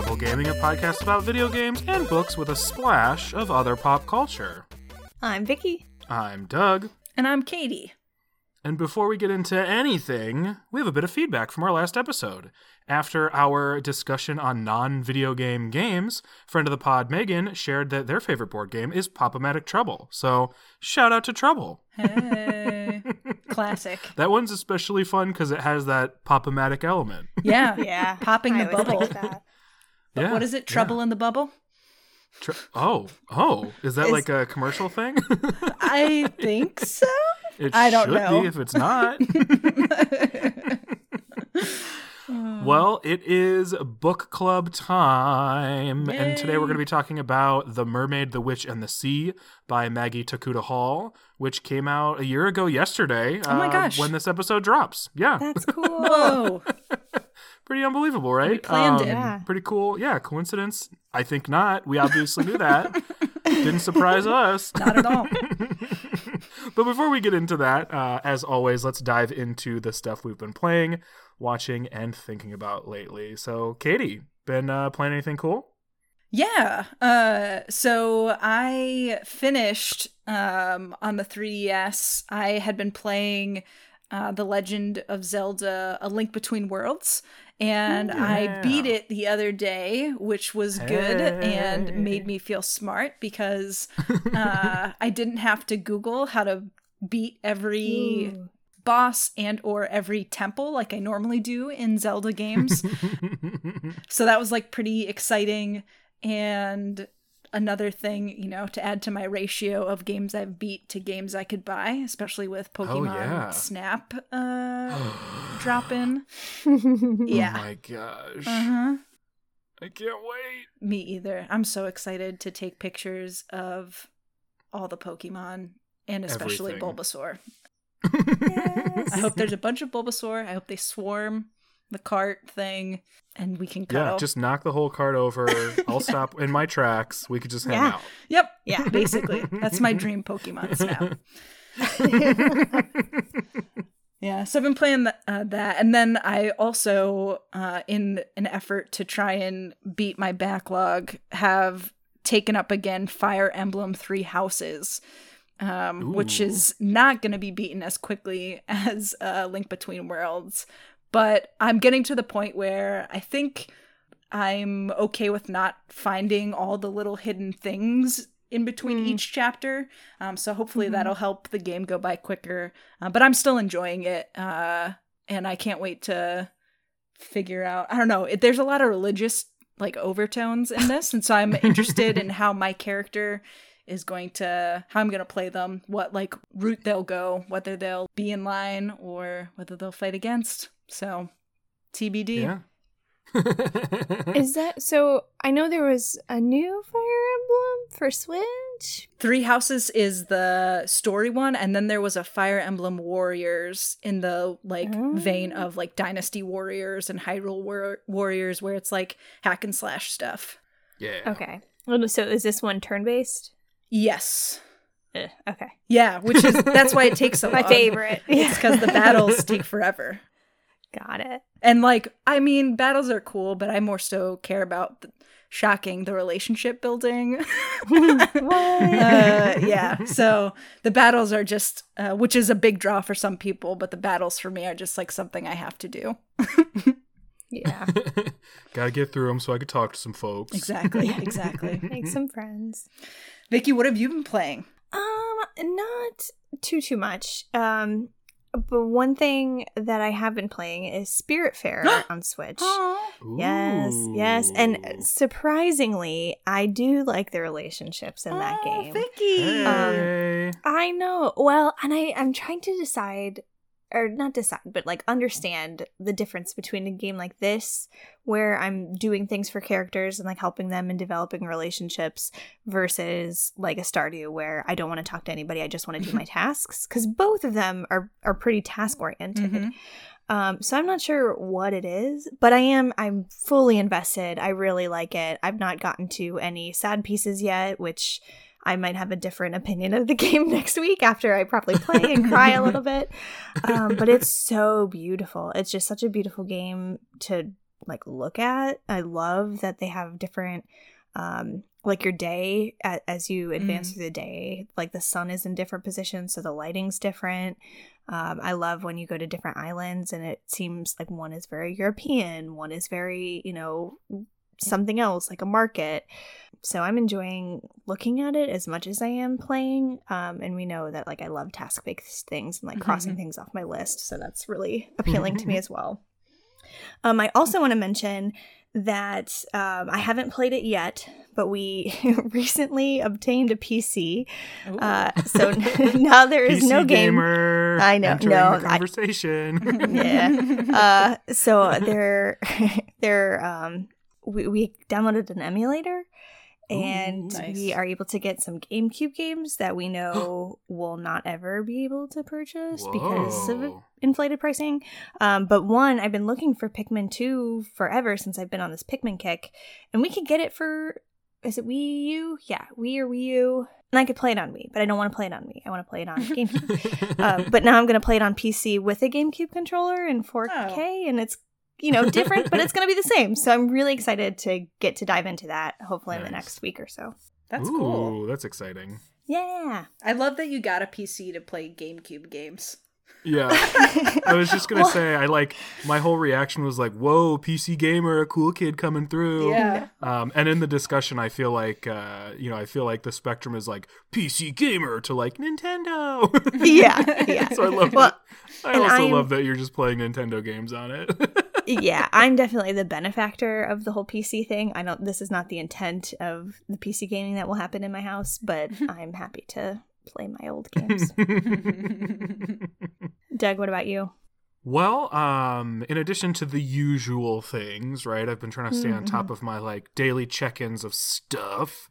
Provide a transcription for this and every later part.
Novel Gaming, a podcast about video games and books with a splash of other pop culture. I'm Vicky. I'm Doug. And I'm Katie. And before we get into anything, we have a bit of feedback from our last episode. After our discussion on non video game games, friend of the pod Megan shared that their favorite board game is Pop-O-Matic Trouble. So, shout out to Trouble. Hey. Classic. That one's especially fun because it has that Pop-O-Matic element. Yeah. Yeah. Popping the always bubble. liked that. Yeah, What is it? Trouble yeah. in the bubble? Tr- oh, oh, is that Is- like a commercial thing? I think so. it I don't should know. be if it's not. Well, it is book club time. And today we're going to be talking about The Mermaid, the Witch, and the Sea by Maggie Tokuda Hall, which came out a year ago yesterday. Oh my uh, gosh. When this episode drops. Yeah. That's cool. Whoa. Pretty unbelievable, right? Um, We planned it. Yeah. Pretty cool. Yeah. Coincidence? I think not. We obviously knew that. Didn't surprise us. Not at all. but before we get into that, uh, as always, let's dive into the stuff we've been playing, watching, and thinking about lately. So, Katie, been uh, playing anything cool? Yeah. Uh so I finished um on the 3DS. I had been playing uh The Legend of Zelda: A Link Between Worlds and I beat it the other day, which was good and made me feel smart because uh I didn't have to google how to beat every Ooh. boss and or every temple like I normally do in Zelda games. so that was like pretty exciting and another thing you know to add to my ratio of games i've beat to games i could buy especially with pokemon Oh, yeah. snap uh drop in Oh yeah my gosh. uh-huh I can't wait. me either i'm so excited to take pictures of all the pokemon and especially Everything. bulbasaur Yes. i hope there's a bunch of bulbasaur i hope they swarm the cart thing and we can Yeah, just knock the whole cart over. I'll stop in my tracks. We could just hang Yeah. out. yep Yeah. basically that's my dream pokemon snap Yeah, so I've been playing th- uh, that, and then I also, uh, in an effort to try and beat my backlog, have taken up again Fire Emblem Three Houses, um, which is not going to be beaten as quickly as uh, Link Between Worlds, but I'm getting to the point where I think I'm okay with not finding all the little hidden things in between Mm. each chapter. Um, so hopefully Mhm. that'll help the game go by quicker. Uh, but I'm still enjoying it, uh, and I can't wait to figure out. I don't know. It, there's a lot of religious like overtones in this, and so I'm interested in how my character is going to how I'm going to play them, what like route they'll go, whether they'll be in line or whether they'll fight against. So TBD. Yeah. Is that so? I know there was a new Fire Emblem for Switch. Three Houses is the story one, and then there was a Fire Emblem Warriors in the like Oh. vein of like Dynasty Warriors and Hyrule War- Warriors, where it's like hack and slash stuff. yeah. Okay. Oh, so is this one turn based? Yes, Okay. yeah, which is that's why it takes so My long. favorite. It's because the battles take forever, Got it. and like I mean, battles are cool, but I more so care about the, shocking the relationship building. uh, yeah. So the battles are just, uh, which is a big draw for some people, but the battles for me are just like something I have to do. Yeah. Gotta get through them so I could talk to some folks. Exactly. Exactly. Make some friends. Vicky, what have you been playing? Um, not too too much. Um, but one thing that I have been playing is Spiritfarer on Switch. Yes, yes, and surprisingly, I do like the relationships in that Oh, game. Vicky. Um, I know. Well, and I I'm trying to decide or not decide, but like understand the difference between a game like this where I'm doing things for characters and like helping them and developing relationships versus like a Stardew where I don't want to talk to anybody, I just want to do my tasks cuz both of them are are pretty task oriented. Mhm. Um, so I'm not sure what it is, but I am I'm fully invested. I really like it. I've not gotten to any sad pieces yet, which I might have a different opinion of the game next week after I probably play and cry a little bit. Um, but it's so beautiful. It's just such a beautiful game to like look at. I love that they have different um like your day as you advance Mhm. through the day like the sun is in different positions so the lighting's different um, i love when you go to different islands and it seems like one is very european one is very you know something else like a market so i'm enjoying looking at it as much as i am playing um, and we know that like i love task based things and like crossing things off my list so that's really appealing to me as well um, i also want to mention that um, I haven't played it yet, but we recently obtained a PC. Uh, so now there is PC no game. gamer I know, no, the I- conversation. Yeah. Uh, so they're they're um, we, we downloaded an emulator. And Ooh, nice. we are able to get some GameCube games that we know will not ever be able to purchase because of inflated pricing. Um, but one, I've been looking for Pikmin 2 forever since I've been on this Pikmin kick, and we could get it for is it Wii U? Yeah, Wii or Wii U. And I could play it on Wii, but I don't want to play it on Wii. I want to play it on GameCube. uh, but now I'm going to play it on PC with a GameCube controller in 4K, and it's you know different, but it's going to be the same. So I'm really excited to get to dive into that. Hopefully in the next week or so. That's Ooh, cool. that's exciting. Yeah. I love that you got a PC to play GameCube games. Yeah. I was just gonna say, I like my whole reaction was like, "Whoa, PC gamer, a cool kid coming through." Yeah. Um, and in the discussion, I feel like, uh, you know, I feel like the spectrum is like PC gamer to like Nintendo. yeah. Yeah. so I love Well, that. I also I'm- love that you're just playing Nintendo games on it. Yeah, I'm definitely the benefactor of the whole PC thing. I don't this is not the intent of the PC gaming that will happen in my house, but I'm happy to play my old games. Doug, what about you? Well, um, in addition to the usual things, right? I've been trying to stay on Mm-hmm. top of my like daily check-ins of stuff.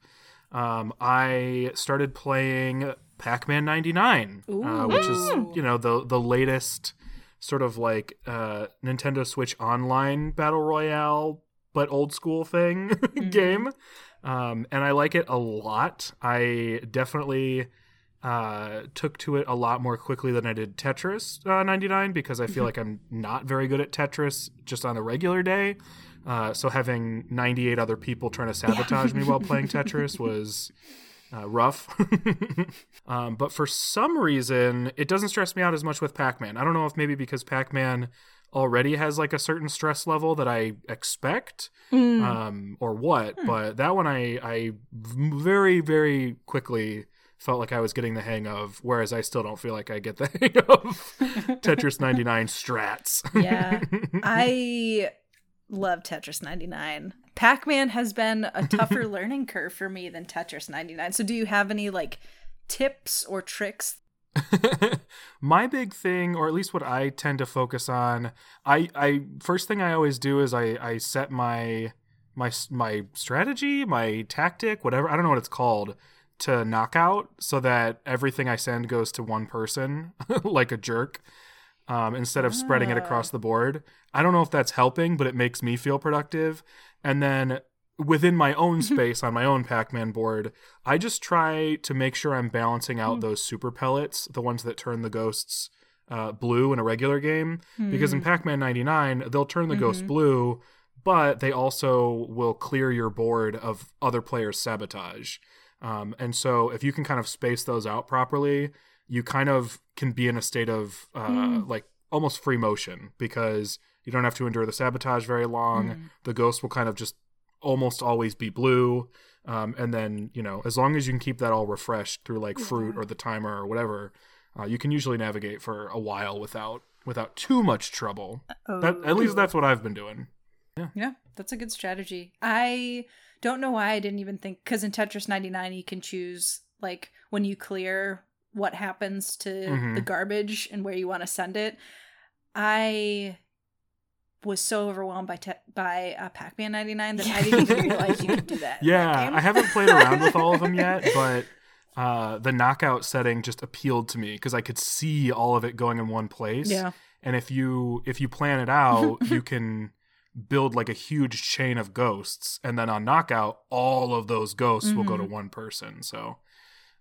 Um, I started playing Pac-Man 99, uh, which is you know the the latest sort of like uh, Nintendo Switch Online battle royale, but old school thing game. Um, and I like it a lot. I definitely uh, took to it a lot more quickly than I did Tetris uh, 99 because I feel like I'm not very good at Tetris just on a regular day. Uh, so having 98 other people trying to sabotage me while playing Tetris was uh, rough. um, but for some reason, it doesn't stress me out as much with Pac Man. I don't know if maybe because Pac Man already has like a certain stress level that I expect Mm. um, or what. But that one I I very very quickly felt like I was getting the hang of, whereas I still don't feel like I get the hang of Tetris 99 strats. Yeah. I love Tetris 99. Pac Man has been a tougher learning curve for me than Tetris 99. So, do you have any like tips or tricks? my big thing or at least what i tend to focus on i i first thing i always do is i i set my my my strategy my tactic whatever i don't know what it's called to knockout so that everything i send goes to one person like a jerk um, instead of spreading it Ah. across the board i don't know if that's helping but it makes me feel productive and then within my own space on my own Pac-Man board, I just try to make sure I'm balancing out those super pellets, the ones that turn the ghosts uh, blue in a regular game. Because in Pac-Man 99, they'll turn the ghost blue, but they also will clear your board of other players' sabotage. Um, and so if you can kind of space those out properly, you kind of can be in a state of uh, like almost free motion because you don't have to endure the sabotage very long. The ghost will kind of just almost always be blue. Um, and then, you know, as long as you can keep that all refreshed through like fruit or the timer or whatever, uh, you can usually navigate for a while without without too much trouble. That, at least that's what I've been doing. Yeah, that's a good strategy. I don't know why I didn't even think because in Tetris 99 you can choose like when you clear what happens to Mhm. the garbage and where you want to send it. I was so overwhelmed by te- by uh, Pac-Man 99 that I didn't even realize you could do that. in that Yeah. I haven't played around with all of them yet, but uh, the knockout setting just appealed to me because I could see all of it going in one place. Yeah. and if you if you plan it out, you can build like a huge chain of ghosts, and then on knockout, all of those ghosts will go to Mm-hmm. one person. So,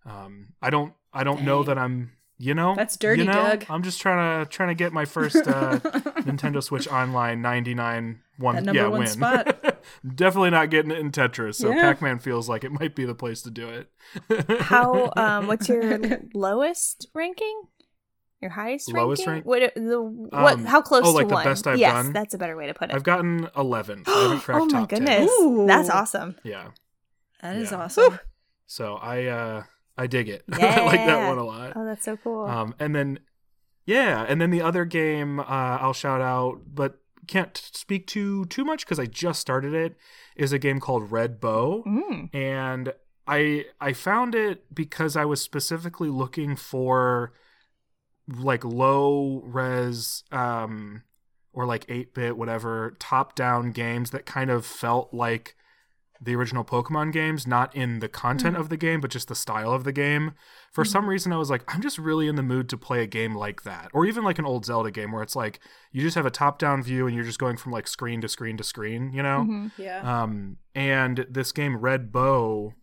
um, I don't I don't know that I'm you know That's dirty, you know, Doug. I'm just trying to trying to get my first uh, Nintendo Switch Online 99 one, number yeah, one win. spot. Definitely not getting it in Tetris. So Yeah. Pac-Man feels like it might be the place to do it. How um what's your lowest ranking? Your highest Lowest ranking? rank? What the what Um, how close oh, to like the one? best I've yes, done? that's a better way to put it. I've gotten eleven. I haven't cracked oh my top goodness. Ooh. That's awesome. Yeah. That is Yeah. awesome. So I uh I dig it. I like that one a lot. Oh, that's so cool. Um, and then, yeah, and then the other game uh, I'll shout out, but can't speak to too much because I just started it. Is a game called Red Bow, Mm. and I I found it because I was specifically looking for like low res um or like 8 bit whatever top down games that kind of felt like the original Pokemon games, not in the content Mhm. of the game, but just the style of the game. For some reason, I was like, I'm just really in the mood to play a game like that. Or even like an old Zelda game where it's like you just have a top down view and you're just going from like screen to screen to screen, you know? Mhm. Yeah. Um, and this game Red Bow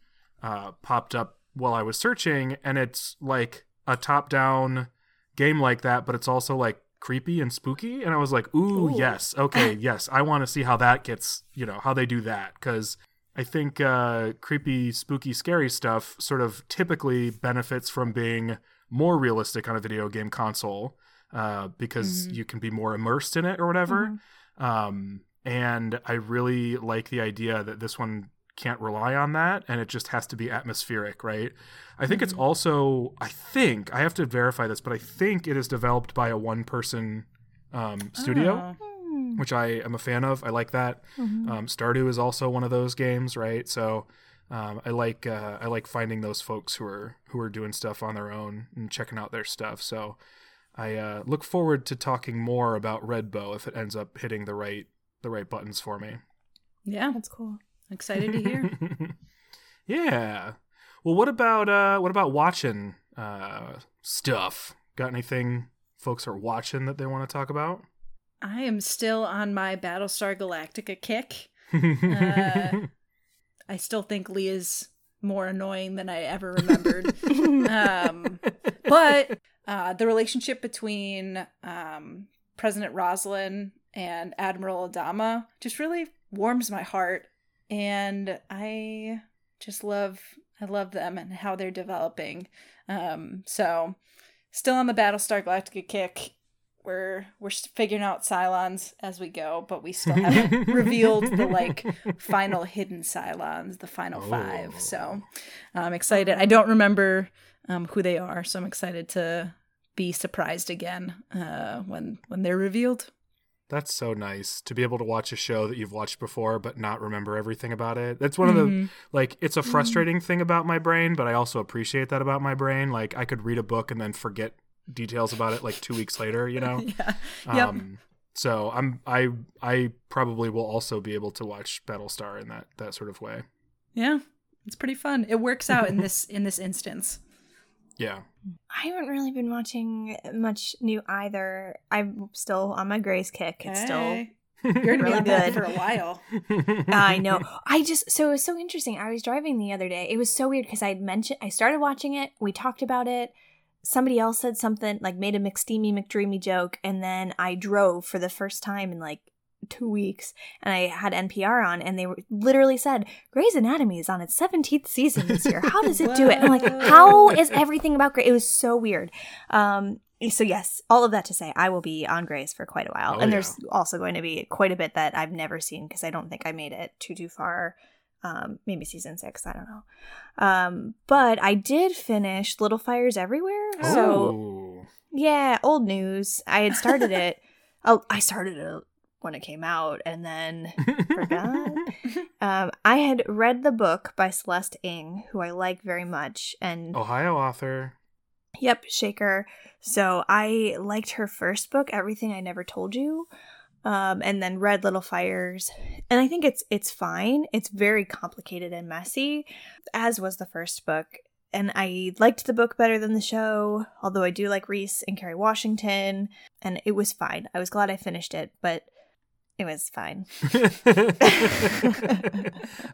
uh, popped up while I was searching, and it's like a top-down game like that, but it's also like creepy and spooky. And I was like, "Ooh, Ooh. yes, okay, yes, I want to see how that gets, you know, how they do that." Because I think uh, creepy, spooky, scary stuff sort of typically benefits from being more realistic on a video game console uh, because Mhm. you can be more immersed in it or whatever. Mhm. Um, and I really like the idea that this one can't rely on that and it just has to be atmospheric, right? I think it's Mhm. also, I think, I have to verify this, but I think it is developed by a one person um, studio, Oh. Mm. which I am a fan of. I like that. Mhm. Um, Stardew is also one of those games, right? So um, I like uh, I like finding those folks who are who are doing stuff on their own and checking out their stuff. So I uh, look forward to talking more about Red Bow if it ends up hitting the right the right buttons for me. Yeah. That's cool. Excited to hear. yeah. Well, what about uh, what about watching uh, stuff? Got anything folks are watching that they want to talk about? I am still on my Battlestar Galactica kick. Uh, I still think Leah's more annoying than I ever remembered. um, but uh, the relationship between um, President Roslin and Admiral Adama just really warms my heart, and I just love I love them and how they're developing. Um, so, still on the Battlestar Galactica kick. We're we're figuring out Cylons as we go, but we still haven't revealed the like final hidden Cylons, the final five. Oh. So I'm excited. I don't remember um, who they are, so I'm excited to be surprised again uh, when when they're revealed. That's so nice to be able to watch a show that you've watched before but not remember everything about it. That's one of the Mhm. like it's a frustrating thing about my brain, but I also appreciate that about my brain. Like I could read a book and then forget details about it like 2 weeks later, you know. yeah. Yep. Um so I'm I I probably will also be able to watch Battlestar in that that sort of way. Yeah. It's pretty fun. It works out in this in this instance. Yeah. I haven't really been watching much new either. I'm still on my Grey's kick. It's still You're gonna be Really on good. for a while. I know. I just so it was so interesting. I was driving the other day. It was so weird because I had mentioned I started watching it. We talked about it. Somebody else said something like made a McSteamy McDreamy joke, and then I drove for the first time in like two weeks, and I had NPR on, and they were literally said Grey's Anatomy is on its seventeenth season this year. How does it do it? And I'm like, how is everything about Grey? It was so weird. Um, so yes, all of that to say, I will be on Grey's for quite a while, Oh, and yeah. there's also going to be quite a bit that I've never seen because I don't think I made it too too far. Um, maybe season six, I don't know. Um, but I did finish Little Fires Everywhere. So oh. yeah, old news. I had started it. oh, I started it when it came out, and then forgot. um, I had read the book by Celeste Ng, who I like very much, and Ohio author. Yep, Shaker. So I liked her first book, Everything I Never Told You, um, and then red Little Fires, and I think it's it's fine. It's very complicated and messy, as was the first book. And I liked the book better than the show, although I do like Reese and Kerry Washington, and it was fine. I was glad I finished it, but it was fine.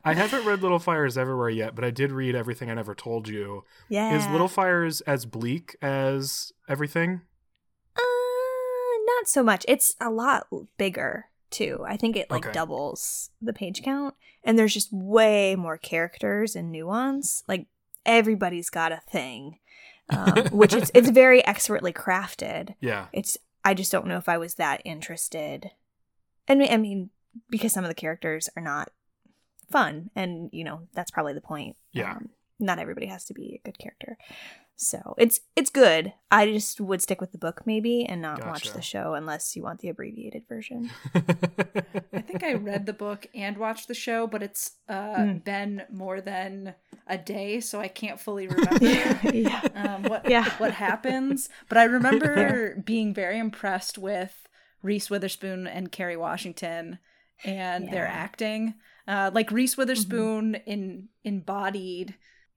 I haven't read Little Fires Everywhere yet, but I did read Everything I Never Told You. Yeah. Is Little Fires as bleak as everything? Not so much. It's a lot bigger. too. I think it like Okay. doubles the page count, and there's just way more characters and nuance. Like everybody's got a thing, um, which it's it's very expertly crafted. Yeah. It's I just don't know if I was that interested. And I mean, because some of the characters are not fun, and you know that's probably the point. Yeah. Um, not everybody has to be a good character. So it's it's good. I just would stick with the book maybe and not watch the show unless you want the abbreviated version. I think I read the book and watched the show, but it's uh, Mm. been more than a day, so I can't fully remember yeah. um, what Yeah. what happens. But I remember being very impressed with Reese Witherspoon and Kerry Washington and their Yeah. Mm-hmm. acting. Uh, like Reese Witherspoon in embodied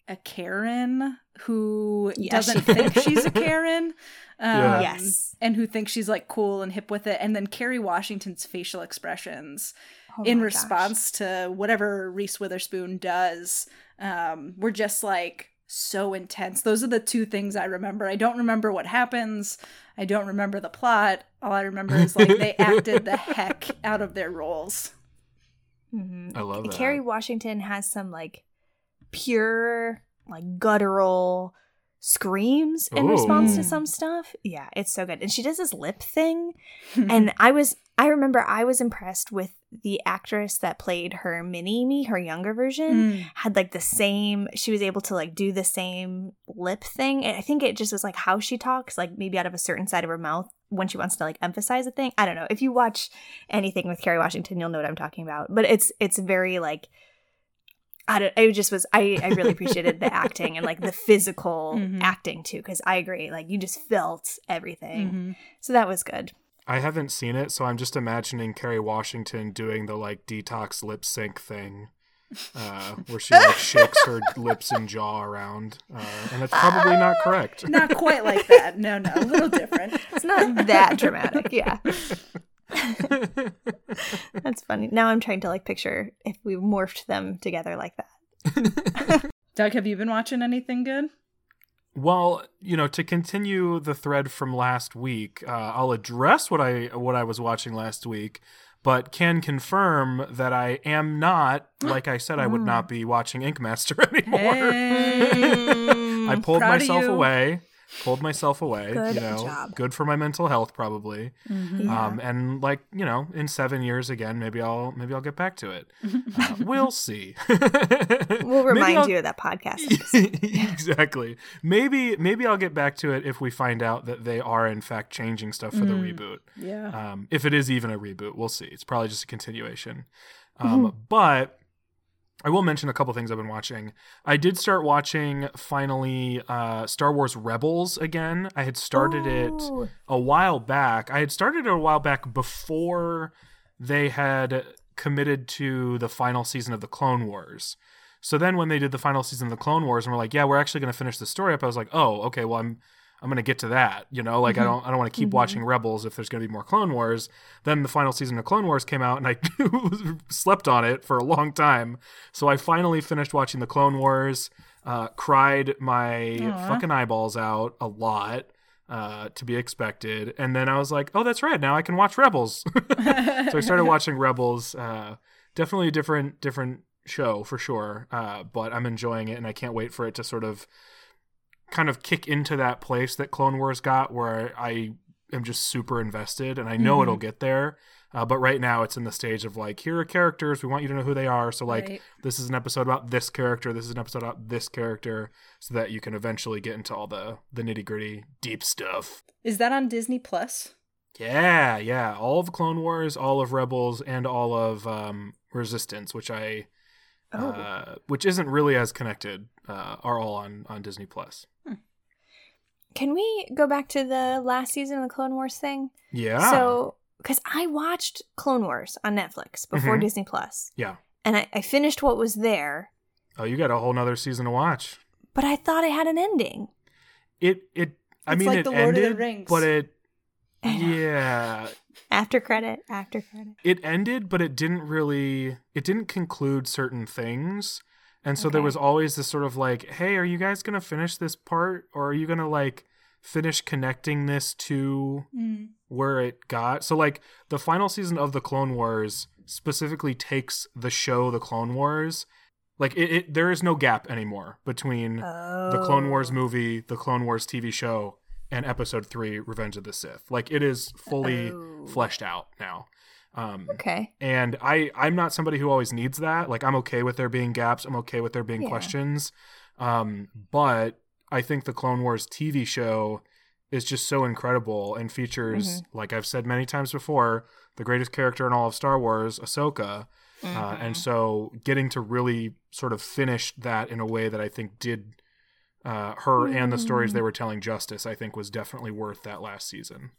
a Karen who Yeah, doesn't she- think she's a Karen. Um, Yeah. Yes. And who thinks she's like cool and hip with it. And then Kerry Washington's facial expressions Oh in my gosh. response to whatever Reese Witherspoon does um, were just like so intense. Those are the two things I remember. I don't remember what happens. I don't remember the plot. All I remember is like they acted the heck out of their roles. Mhm. I love that. Kerry Washington has some like pure, like guttural screams in Ooh. response to some stuff. Yeah, it's so good. And she does this lip thing. and I was I remember I was impressed with the actress that played her mini me, her younger version. Mm. Had like the same she was able to like do the same lip thing. And I think it just was like how she talks, like maybe out of a certain side of her mouth when she wants to like emphasize a thing. I don't know. If you watch anything with Kerry Washington, you'll know what I'm talking about. But it's it's very like I don't it just was I I really appreciated the acting and like the physical Mhm. acting too cuz I agree like you just felt everything. Mhm. So that was good. I haven't seen it, so I'm just imagining Kerry Washington doing the like detox lip sync thing, uh, where she like shakes her lips and jaw around, uh, and that's probably not correct. Not quite like that. No, no, a little different. It's not that dramatic. Yeah. That's funny. Now I'm trying to like picture if we morphed them together like that. Doug, have you been watching anything good? Well, you know, to continue the thread from last week, uh, I'll address what I what I was watching last week, but can confirm that I am not, like I said, I would not be watching Ink Master anymore. Hey. I pulled myself away. Pulled myself away. Good you know, job. good for my mental health, probably. Mhm. Yeah. Um, and like you know, in seven years again, maybe I'll maybe I'll get back to it. Uh, we'll see. We'll remind you of that podcast. exactly. Maybe maybe I'll get back to it if we find out that they are in fact changing stuff for the Mm. reboot. Yeah. Um, if it is even a reboot, we'll see. It's probably just a continuation. Um, Mm-hmm. But I will mention a couple things I've been watching. I did start watching finally uh, Star Wars Rebels again. I had started it a while back. I had started it a while back before they had committed to the final season of the Clone Wars. So then when they did the final season of the Clone Wars and we're like, yeah, we're actually going to finish the story up, I was like, oh, okay, well I'm I'm going to get to that, you know? Like I don't I don't want to keep Mhm. watching Rebels if there's going to be more Clone Wars. Then the final season of Clone Wars came out and I slept on it for a long time. So I finally finished watching the Clone Wars, uh, cried my Aw. fucking eyeballs out a lot uh, to be expected. And then I was like, oh, that's right. Now I can watch Rebels. so I started watching Rebels. Uh, definitely a different, different show for sure. Uh, but I'm enjoying it and I can't wait for it to sort of kind of kick into that place that Clone Wars got where I am just super invested and I know Mhm. it'll get there. Uh, but right now it's in the stage of like, here are characters. We want you to know who they are. So like, Right. this is an episode about this character this is an episode about this character so that you can eventually get into all the the nitty gritty deep stuff Is that on Disney Plus? yeah yeah all of clone wars all of rebels and all of um resistance which i Oh. uh which isn't really as connected uh are all on on disney plus Can we go back to the last season of the Clone Wars thing? yeah So, because I watched Clone Wars on Netflix before Mhm. Disney Plus, yeah and I, I finished what was there, oh you got a whole nother season to watch but I thought it had an ending. it it i It's mean like it The Lord of the ended Rings. but it yeah After credit, after credit. it ended but it didn't really it didn't conclude certain things and so there was always this sort of like hey are you guys gonna finish this part or are you gonna like finish connecting this to Mm. where it got. So like the final season of the Clone Wars specifically takes the show the Clone Wars. Like it, it there is no gap anymore between the Clone Wars Oh. movie, the Clone Wars TV show, and episode 3 Revenge of the Sith. Like it is fully Oh. fleshed out now. Um Okay. and I I'm not somebody who always needs that. Like I'm okay with there being gaps. I'm okay with there being Yeah. questions. Um, but I think the Clone Wars TV show is just so incredible and features, Mm-hmm. like I've said many times before, the greatest character in all of Star Wars, Ahsoka. Uh, Mm-hmm. and so getting to really sort of finish that in a way that I think did uh, her and the stories Mm. they were telling justice, I think was definitely worth that last season.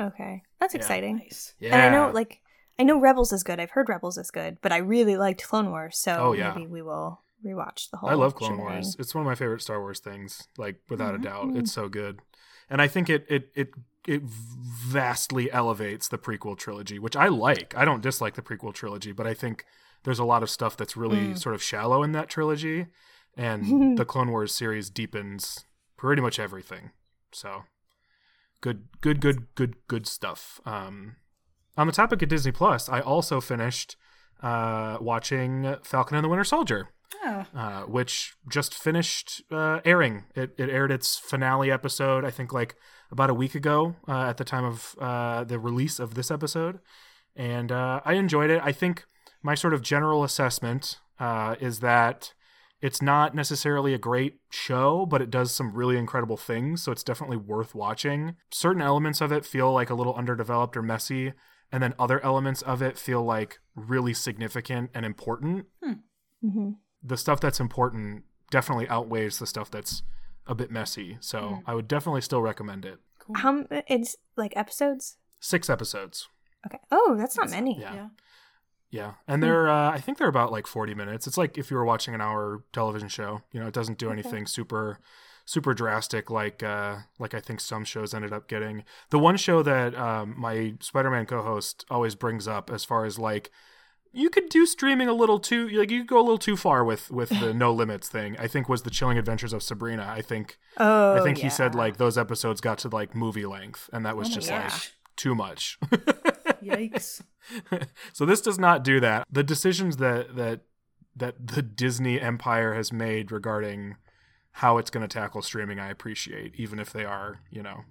Okay. That's Yeah. exciting. Nice. Yeah. And I know, like, I know Rebels is good. I've heard Rebels is good, but I really liked Clone Wars, so Oh, yeah. maybe we will rewatch the whole. I love Clone shebang. Wars. It's one of my favorite Star Wars things, like without a doubt. Mhm. It's so good. And I think it it it it vastly elevates the prequel trilogy, which I like. I don't dislike the prequel trilogy, but I think there's a lot of stuff that's really Mm. sort of shallow in that trilogy and the Clone Wars series deepens pretty much everything. So good good good good good stuff. Um on the topic of Disney Plus, I also finished uh watching Falcon and the Winter Soldier Oh. uh, which just finished uh, airing. It, it aired its finale episode, I think, like about a week ago uh, at the time of uh, the release of this episode. And uh, I enjoyed it. I think my sort of general assessment uh, is that it's not necessarily a great show, but it does some really incredible things. So it's definitely worth watching. Certain elements of it feel like a little underdeveloped or messy. And then other elements of it feel like really significant and important hmm the stuff that's important definitely outweighs the stuff that's a bit messy. So Mm. I would definitely still recommend it. Cool. How it's like episodes? Six episodes. Okay. Oh, that's not That's- many. Yeah. Yeah. Yeah. And they're, uh, I think they're about like 40 minutes. It's like if you were watching an hour television show, you know, it doesn't do Okay. anything super, super drastic like, uh, like I think some shows ended up getting. The one show that um, my Spider Man co host always brings up as far as like, you could do streaming a little too like you could go a little too far with with the no limits thing i think was the chilling adventures of sabrina i think Oh, I think he said like those episodes got to like movie length, and that was Oh just like too much. Yikes. so this does not do that. The decisions that that that the Disney empire has made regarding how it's going to tackle streaming, I appreciate, even if they are, you know,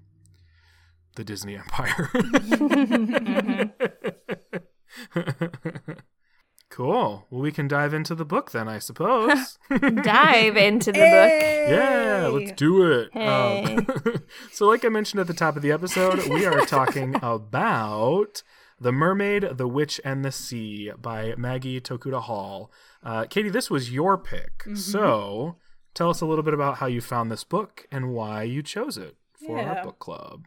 the Disney empire. Mm-hmm. cool. Well, we can dive into the book then, I suppose. dive into the book. Yeah, let's do it. Hey. Um, so, like I mentioned at the top of the episode, we are talking about The Mermaid, the Witch, and the Sea by Maggie Tokuda Hall. Uh, Katie, this was your pick. Mm-hmm. So, tell us a little bit about how you found this book and why you chose it for Yeah. our book club.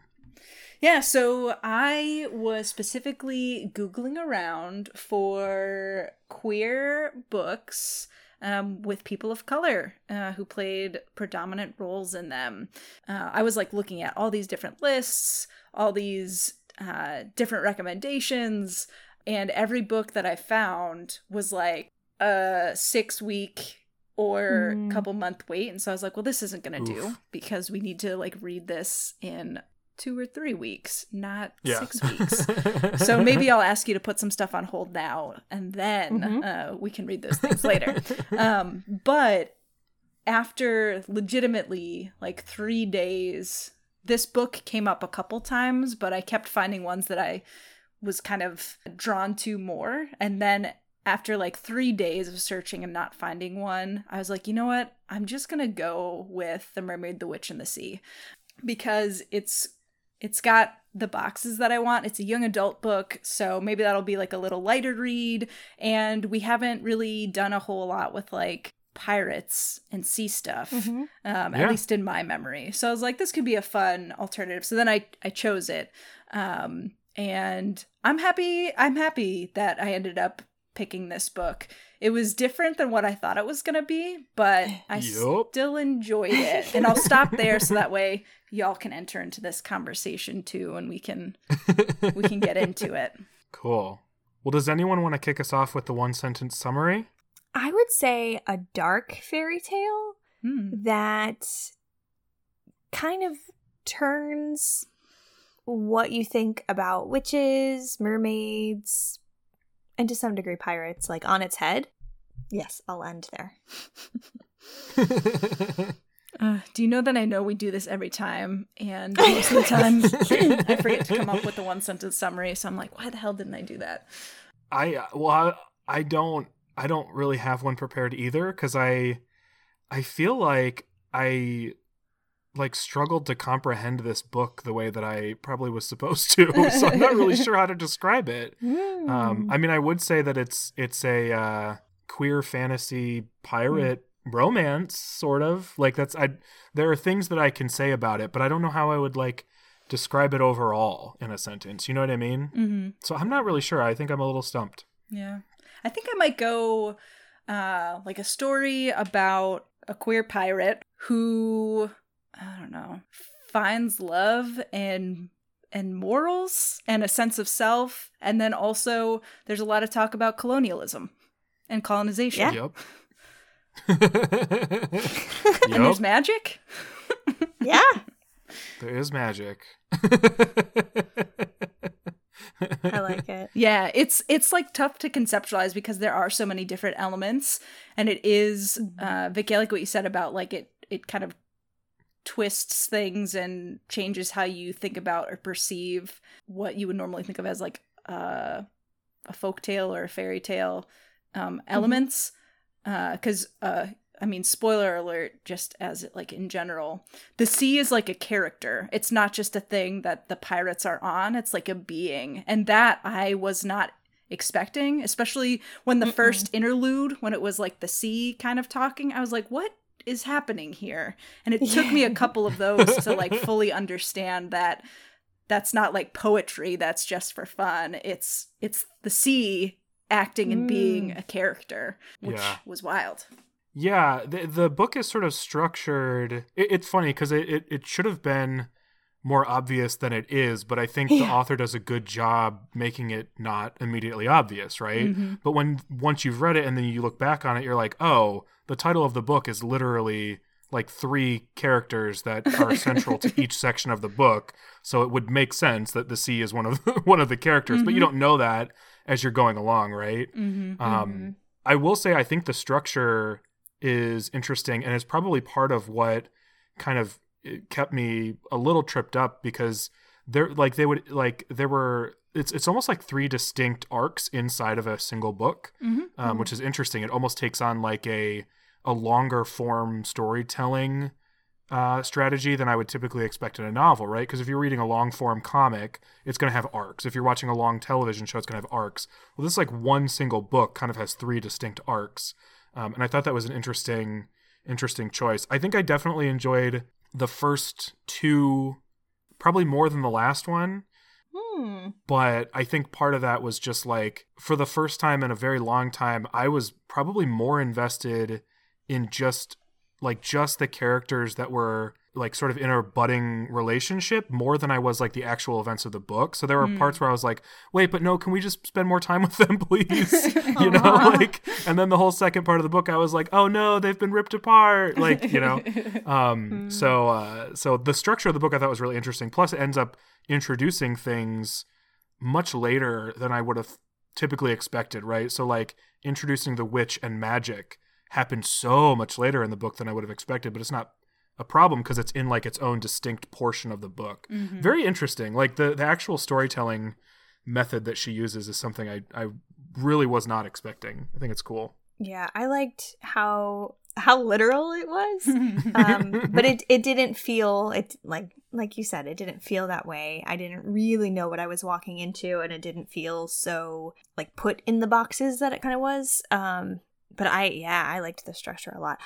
Yeah, so I was specifically Googling around for queer books um, with people of color uh, who played predominant roles in them. Uh, I was like looking at all these different lists, all these uh, different recommendations, and every book that I found was like a six week or Mm. couple month wait. And so I was like, well, this isn't going to do because we need to like read this in two or three weeks, not Yeah. six weeks. so maybe I'll ask you to put some stuff on hold now, and then Mhm. uh, we can read those things later. um, but after legitimately like three days, this book came up a couple times, but I kept finding ones that I was kind of drawn to more. And then after like three days of searching and not finding one, I was like, you know what? I'm just gonna go with The Mermaid, the Witch, and the Sea because it's it's got the boxes that I want. It's a young adult book, so maybe that'll be like a little lighter read. And we haven't really done a whole lot with like pirates and sea stuff, Mhm. um, Yeah. at least in my memory. So I was like, this could be a fun alternative. So then I I chose it, um, and I'm happy. I'm happy that I ended up picking this book. It was different than what I thought it was gonna be, but I Yup. still enjoyed it. And I'll stop there so that way y'all can enter into this conversation too, and we can we can get into it. cool. Well, does anyone want to kick us off with the one sentence summary? I would say a dark fairy tale Hmm. that kind of turns what you think about witches, mermaids, and to some degree pirates, like on its head. Yes, I'll end there. Uh, do you know that I know we do this every time, and most of the time I forget to come up with the one sentence summary. So I'm like, why the hell didn't I do that? I uh, well, I, I don't, I don't really have one prepared either because I, I feel like I, like struggled to comprehend this book the way that I probably was supposed to. so I'm not really sure how to describe it. Um, I mean, I would say that it's it's a uh, queer fantasy pirate romance, sort of. Like that's I. There are things that I can say about it, but I don't know how I would like describe it overall in a sentence. You know what I mean? Mm-hmm. So I'm not really sure. I think I'm a little stumped. Yeah. I think I might go uh like a story about a queer pirate who I don't know, finds love and and morals and a sense of self and then also there's a lot of talk about colonialism and colonization. Yeah. Yep. And there's magic? yeah. There is magic. I like it. Yeah, it's it's like tough to conceptualize because there are so many different elements, and it is uh, Vicky. I like what you said about like it. It kind of twists things and changes how you think about or perceive what you would normally think of as like uh, a folk tale or a fairy tale um, elements. Because uh, I mean, spoiler alert, just as it, like in general, the sea is like a character. It's not just a thing that the pirates are on, it's like a being. And that I was not expecting, especially when the Mm-mm. first interlude, when it was like the sea kind of talking, I was like, what is happening here? And it took me a couple of those to like fully understand that that's not like poetry that's just for fun. It's it's the sea acting and being Mm. a character, which Yeah. was wild. Yeah, the the book is sort of structured. It, it's funny because it, it it should have been more obvious than it is, but I think the author does a good job making it not immediately obvious, right? Mhm. But when once you've read it and then you look back on it, you're like, oh, the title of the book is literally like three characters that are central to each section of the book. So it would make sense that the sea is one of the, one of the characters, but you Mhm. don't know that as you're going along, right? Mm-hmm. Um, Mhm. I will say I think the structure is interesting and is probably part of what kind of it kept me a little tripped up because there like they would like there were it's it's almost like three distinct arcs inside of a single book Mm-hmm. um, which is interesting it almost takes on like a a longer form storytelling uh, strategy than I would typically expect in a novel, right? Because if you're reading a long form comic, it's going to have arcs. If you're watching a long television show, it's going to have arcs. Well, this like one single book kind of has three distinct arcs, um, and I thought that was an interesting, interesting choice. I think I definitely enjoyed the first two, probably more than the last one. Hmm. But I think part of that was just like for the first time in a very long time, I was probably more invested in just like just the characters that were like sort of in a budding relationship more than I was like the actual events of the book. So there were Mm. parts where I was like, wait, but no, can we just spend more time with them, please? you know, like, and then the whole second part of the book, I was like, oh no, they've been ripped apart. Like, you know, um, Mm. so, uh, so the structure of the book I thought was really interesting. Plus, it ends up introducing things much later than I would have typically expected, right? So, like introducing the witch and magic happened so much later in the book than I would have expected, but it's not a problem because it's in like its own distinct portion of the book. Mhm. Very interesting. Like the the actual storytelling method that she uses is something I I really was not expecting. I think it's cool. Yeah, I liked how how literal it was. um, but it it didn't feel it like like you said it didn't feel that way i didn't really know what i was walking into and it didn't feel so like put in the boxes that it kind of was um but i yeah i liked the structure a lot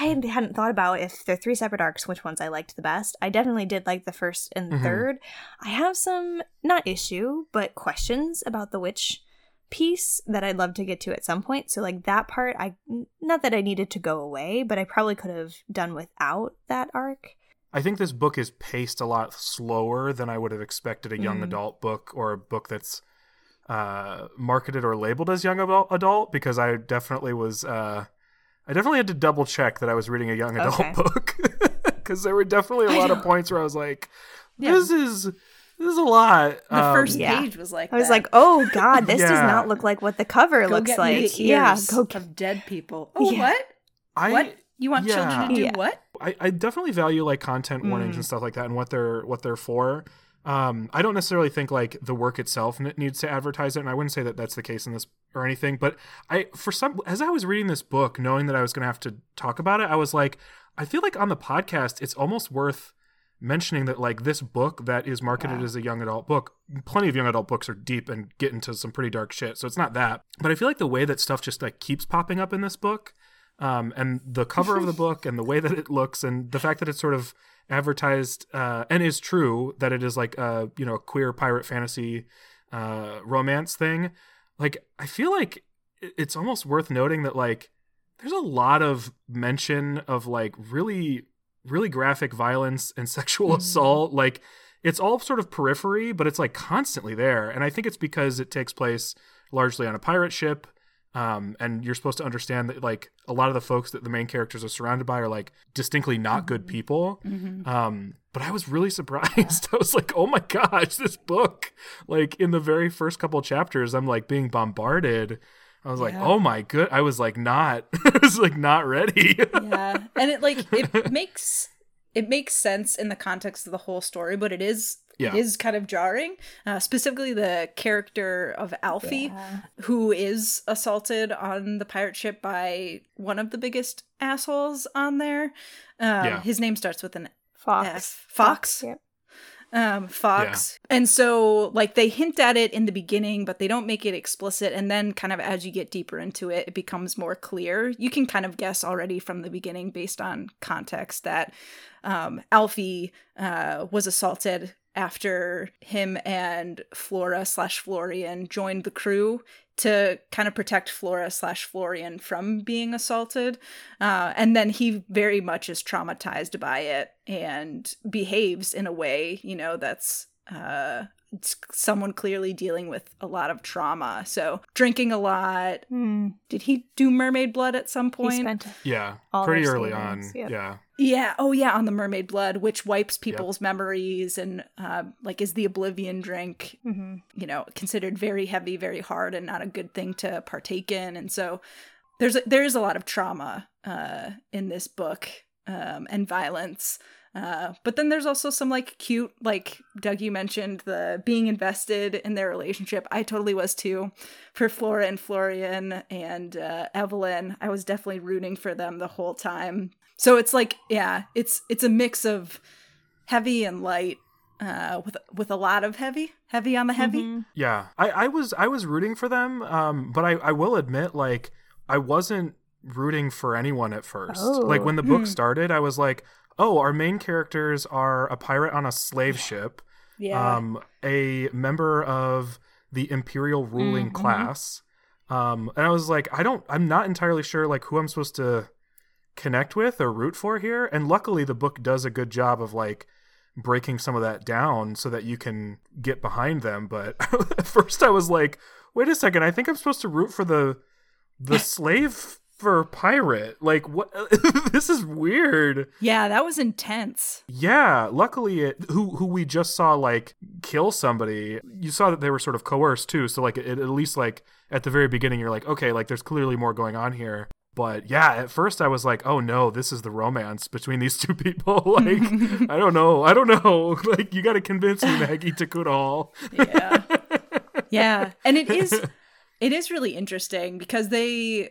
i had- hadn't thought about if they're three separate arcs which ones i liked the best i definitely did like the first and Mhm. third i have some not issue but questions about the witch piece that I'd love to get to at some point. So like that part I not that I needed to go away, but I probably could have done without that arc. I think this book is paced a lot slower than I would have expected a young Mhm. adult book or a book that's uh, marketed or labeled as young adult, adult because I definitely was uh, I definitely had to double check that I was reading a young adult Okay. book because there were definitely a I lot of points where I was like, Yeah. "This is this is a lot." The Um, first yeah. page was like I was that. like, oh god, this does not look like what the cover Go looks get me like. the Yeah, go get of dead people. Oh, Yeah. what? I, what? You want children to do Yeah. what? I, I definitely value like content warnings Mm. and stuff like that and what they're what they're for. Um, I don't necessarily think like the work itself n- needs to advertise it, and I wouldn't say that that's the case in this or anything. But I, for some, as I was reading this book, knowing that I was going to have to talk about it, I was like, I feel like on the podcast, it's almost worth mentioning that like this book that is marketed Wow. as a young adult book. Plenty of young adult books are deep and get into some pretty dark shit, so it's not that. But I feel like the way that stuff just like keeps popping up in this book um, and the cover of the book and the way that it looks and the fact that it's sort of advertised uh, and is true that it is like a you know a queer pirate fantasy uh, romance thing. Like i feel like it's almost worth noting that like there's a lot of mention of like really really graphic violence and sexual Mhm. assault. Like it's all sort of periphery but it's like constantly there. And i think it's because it takes place largely on a pirate ship um, and you're supposed to understand that like a lot of the folks that the main characters are surrounded by are like distinctly not good Mhm. people Mm-hmm. um, but I was really surprised. I was like, "Oh my gosh, this book!" Like in the very first couple chapters, I'm like being bombarded. I was like, Yeah. "Oh my good!" I was like, not. I was like, not ready. yeah and it like it makes it makes sense in the context of the whole story but it is Yeah. it is kind of jarring uh, specifically the character of alfie Yeah. who is assaulted on the pirate ship by one of the biggest assholes on there um, Yeah. his name starts with an Fox. F. Fox? Yep. um fox and so like they hint at it in the beginning but they don't make it explicit and then kind of as you get deeper into it it becomes more clear you can kind of guess already from the beginning based on context that um alfie uh was assaulted after him and flora slash florian joined the crew to kind of protect Flora slash Florian from being assaulted. Uh, and then he very much is traumatized by it and behaves in a way, you know, that's uh, someone clearly dealing with a lot of trauma. So drinking a lot. Hmm. Did he do mermaid blood at some He point? spent yeah, All pretty their early on. yep. Yeah, Yeah. Oh, yeah. On the mermaid blood, which wipes people's memories and uh, like is the oblivion drink hmm you know considered very heavy very hard and not a good thing to partake in and so there's a, there is a lot of trauma uh in this book um and violence uh but then there's also some like cute like Doug you mentioned the being invested in their relationship I totally was too for Flora and Florian and uh Evelyn I was definitely rooting for them the whole time so it's like yeah it's it's a mix of heavy and light uh with with a lot of heavy heavy on the heavy Mhm. yeah. I, I was I was rooting for them, um, but I, I will admit, like, I wasn't rooting for anyone at first. Oh. Like when the book Hmm. started, I was like, "Oh, our main characters are a pirate on a slave ship." yeah um, a member of the imperial ruling Mhm. class. Um, and I was like, I don't, I'm not entirely sure like who I'm supposed to connect with or root for here. And luckily, the book does a good job of like breaking some of that down so that you can get behind them. But at first, I was like, wait a second, I think I'm supposed to root for the the slave for pirate. Like what? this is weird. Yeah, that was intense. Yeah, luckily it who who we just saw like kill somebody. You saw that they were sort of coerced too, so like it, at least like at the very beginning you're like, okay, like there's clearly more going on here. But yeah, at first I was like, oh no, this is the romance between these two people. like I don't know. I don't know. Like you got to convince me Maggie to quit all. Yeah. yeah. And it is it is really interesting because they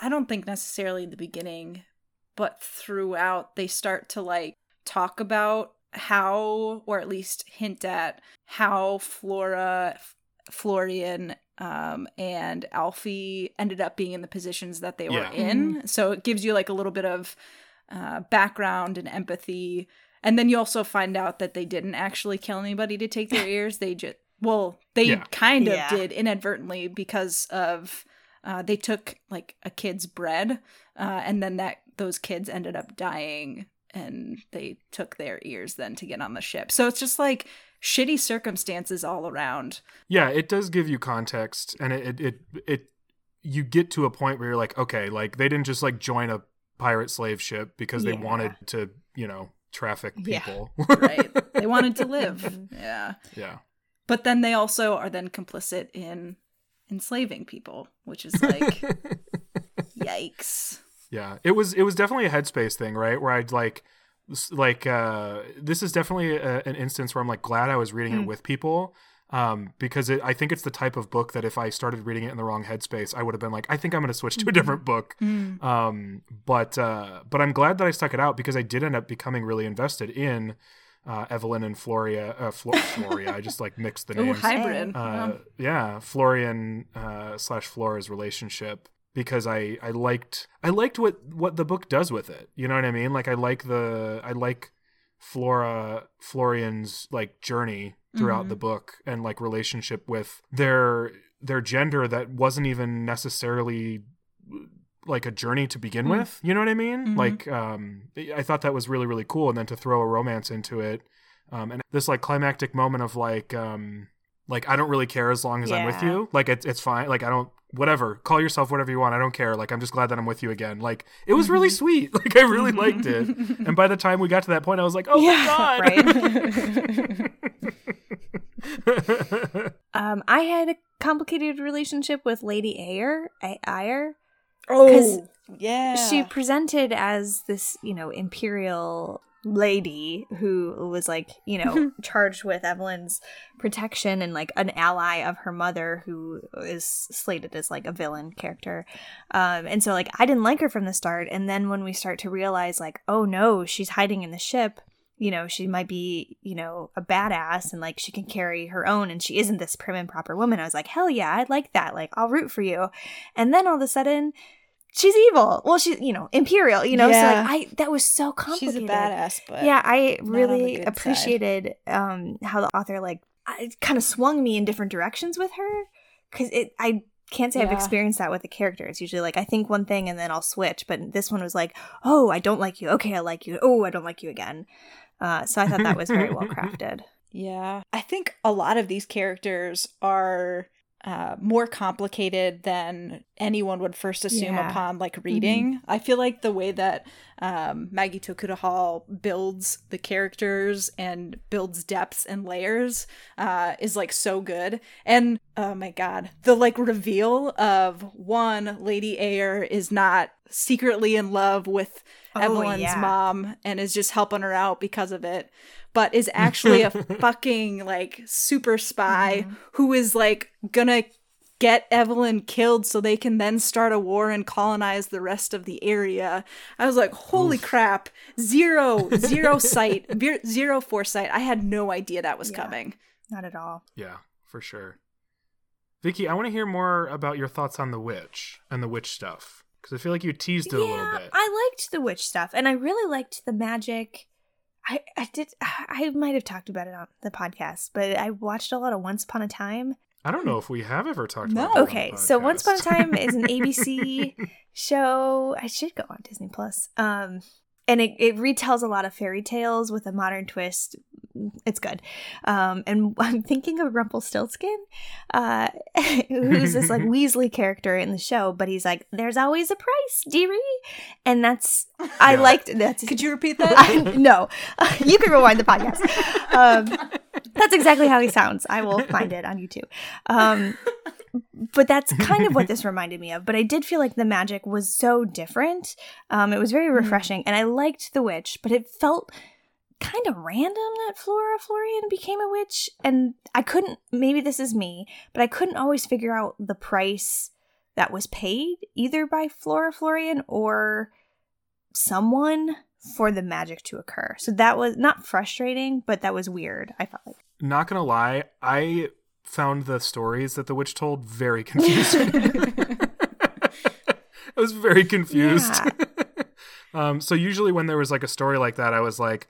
I don't think necessarily in the beginning, but throughout they start to like talk about how or at least hint at how Flora F- Florian um and Alfie ended up being in the positions that they were Yeah. in. So it gives you like a little bit of uh background and empathy. And then you also find out that they didn't actually kill anybody to take their ears. They just well, they Yeah. kind of Yeah. did inadvertently because of uh, they took like a kid's bread, uh, and then that those kids ended up dying, and they took their ears then to get on the ship. So it's just like shitty circumstances all around. Yeah, it does give you context, and it, it it it you get to a point where you're like, okay, like they didn't just like join a pirate slave ship because they Yeah. wanted to, you know, traffic Yeah. people. right. They wanted to live. Yeah. yeah. But then they also are then complicit in enslaving people, which is like yikes. Yeah, it was it was definitely a headspace thing, right? Where I'd like like uh this is definitely a, an instance where I'm like glad I was reading it Mm. with people um because it, I think it's the type of book that if I started reading it in the wrong headspace, I would have been like I think I'm going to switch to a different book. Um but uh but I'm glad that I stuck it out because I did end up becoming really invested in uh Evelyn and Floria uh Flo- Floria. I just like mixed the names hybrid. uh, yeah, Florian uh, slash Flora's relationship because I I liked I liked what what the book does with it. You know what I mean? Like I like the I like Flora Florian's like journey throughout Mhm. the book and like relationship with their their gender that wasn't even necessarily like a journey to begin Mm. with. You know what I mean? Mhm. Like um I thought that was really really cool and then to throw a romance into it um and this like climactic moment of like um like I don't really care as long as I'm with you. Like it's it's fine. Like I don't whatever. Call yourself whatever you want. I don't care. Like I'm just glad that I'm with you again. Like it was really Mhm. sweet. Like I really liked it. And by the time we got to that point, I was like, oh my Yeah, god. Um, I had a complicated relationship with Lady Ayer. A- Ayer. Oh, yeah. She presented as this, you know, imperial lady who was like, you know, charged with Evelyn's protection and like an ally of her mother who is slated as like a villain character. Um, and so like I didn't like her from the start. And then when we start to realize like, oh no, she's hiding in the ship. You know, she might be, you know, a badass and like she can carry her own and she isn't this prim and proper woman. I was like, hell yeah, I'd like that. Like, I'll root for you. And then all of a sudden, she's evil. Well, she's, you know, imperial, you know? Yeah. So like, I, that was so complicated. She's a badass, but Yeah, I really good side. appreciated um how the author like it kind of swung me in different directions with her because it I can't say I've experienced that with the character. It's usually like I think one thing and then I'll switch, but this one was like, oh, I don't like you. Okay, I like you. Oh, I don't like you again. Uh, so I thought that was very well crafted. Yeah. I think a lot of these characters are uh, more complicated than anyone would first assume Yeah. Mm-hmm. upon like reading. I feel like the way that um, Maggie Tokuda Hall builds the characters and builds depths and layers uh, is like so good. And oh my god, the like reveal of one Lady Ayer is not secretly in love with Oh, Evelyn's yeah. mom and is just helping her out because of it, but is actually a fucking like super spy Mhm. who is like gonna get Evelyn killed so they can then start a war and colonize the rest of the area. I was like, holy crap, zero, zero sight, zero foresight. I had no idea that was Yeah. coming. Not at all. Yeah, for sure. Vicky, I want to hear more about your thoughts on the witch and the witch stuff because I feel like you teased it a little bit. I liked the witch stuff, and I really liked the magic. I, I did. I might have talked about it on the podcast, but I watched a lot of Once Upon a Time. I don't know if we have ever talked No. about. it on the Okay, so Once Upon a. Time is an ABC show. I should go on Disney Plus. Um, and it, it retells a lot of fairy tales with a modern twist. It's good. Um, and I'm thinking of Rumpelstiltskin, uh, who's this like Weasley character in the show, but he's like, "There's always a price, dearie," and that's I liked that's Could you repeat that? I, no, you can rewind the podcast. Um, that's exactly how he sounds. I will find it on YouTube. Um, but that's kind of what this reminded me of. But I did feel like the magic was so different. Um, it was very refreshing, and I liked the witch, but it felt kind of random that Flora Florian became a witch, and I couldn't. Maybe this is me, but I couldn't always figure out the price that was paid either by Flora Florian or someone for the magic to occur. So that was not frustrating, but that was weird. I felt like. Not gonna lie, I found the stories that the witch told very confusing. I was very confused. um, so usually when there was like a story like that, I was like,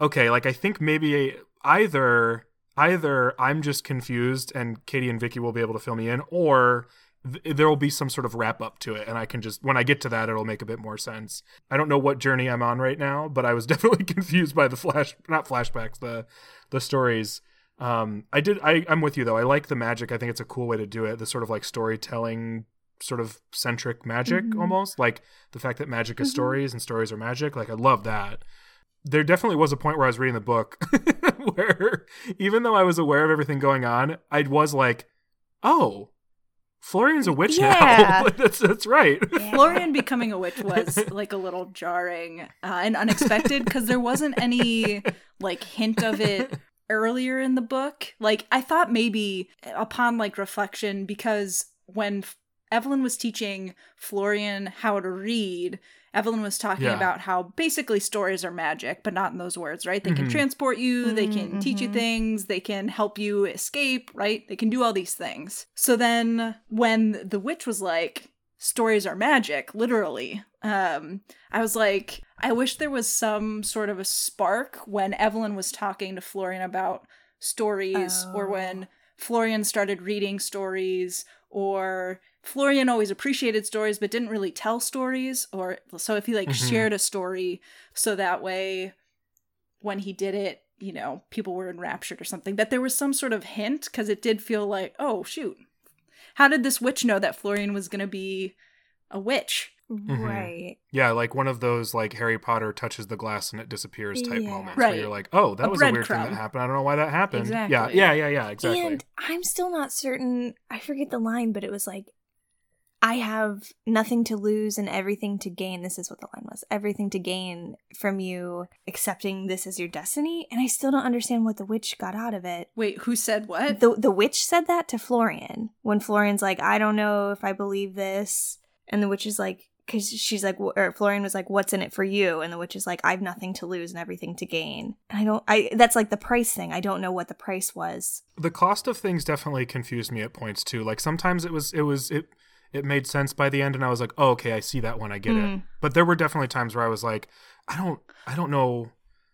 okay, like I think maybe either either I'm just confused and Katie and Vicky will be able to fill me in, or th- there will be some sort of wrap up to it, and I can just when I get to that, it'll make a bit more sense. I don't know what journey I'm on right now, but I was definitely confused by the flash, not flashbacks, the the stories. Um, I did. I, I'm with you though. I like the magic. I think it's a cool way to do it. The sort of like storytelling, sort of centric magic, Mhm. almost like the fact that magic is Mhm. stories and stories are magic. Like I love that. there definitely was a point where I was reading the book where even though I was aware of everything going on, I was like, "Oh, Florian's a witch Yeah. now." that's that's right. Florian becoming a witch was like a little jarring uh, and unexpected because there wasn't any like hint of it earlier in the book. Like I thought maybe upon like reflection because when F- Evelyn was teaching Florian how to read, Evelyn was talking Yeah. about how basically stories are magic, but not in those words, right? They can Mhm. transport you, they can Mm, teach you mhm. things, they can help you escape, right? They can do all these things. So then when the witch was like, stories are magic, literally, um, I was like, I wish there was some sort of a spark when Evelyn was talking to Florian about stories or Oh. when Florian started reading stories or Florian always appreciated stories but didn't really tell stories or so if he like Mhm. shared a story so that way when he did it you know people were enraptured or something that there was some sort of hint because it did feel like oh shoot how did this witch know that Florian was going to be a witch mm-hmm. Right. Yeah, like one of those like Harry Potter touches the glass and it disappears type Yeah. moments Right. where you're like, "Oh, that A was a weird thing that happened. I don't know why that happened." Yeah, yeah, yeah, yeah, exactly. And I'm still not certain. I forget the line, but it was like, I have nothing to lose and everything to gain. This is what the line was everything to gain from you accepting this as your destiny. And I still don't understand what the witch got out of it. wait who said what The, the witch said that to Florian when Florian's like, I don't know if I believe this. And the witch is like, because she's like, wh- or Florian was like, "What's in it for you?" And the witch is like, "I've nothing to lose and everything to gain." And I don't, I that's like the price thing. I don't know what the price was. the cost of things definitely confused me at points too. Like sometimes it was it was it it made sense by the end and I was like, "Oh, okay, I see that one. I get it." Mm. But there were definitely times where I was like, "I don't I don't know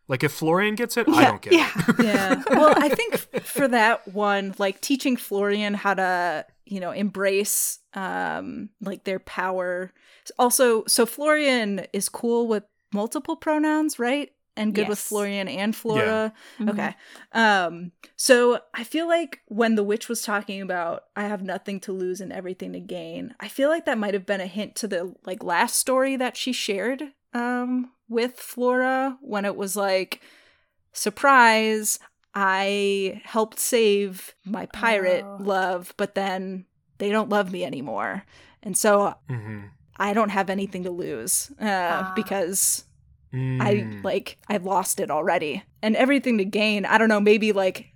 like if Florian gets it, I don't get yeah. it." yeah. Well, I think for that one, like teaching Florian how to, you know, embrace um like their power. Also, so Florian is cool with multiple pronouns, right? And good with Florian and Flora. Mhm. Okay. Um so I feel like when the witch was talking about I have nothing to lose and everything to gain, I feel like that might have been a hint to the like last story that she shared um with Flora when it was like surprise I helped save my pirate Oh. love, but then they don't love me anymore. And so hmm I don't have anything to lose uh, Ah. because I Mm. like I lost it already. And everything to gain, I don't know, maybe like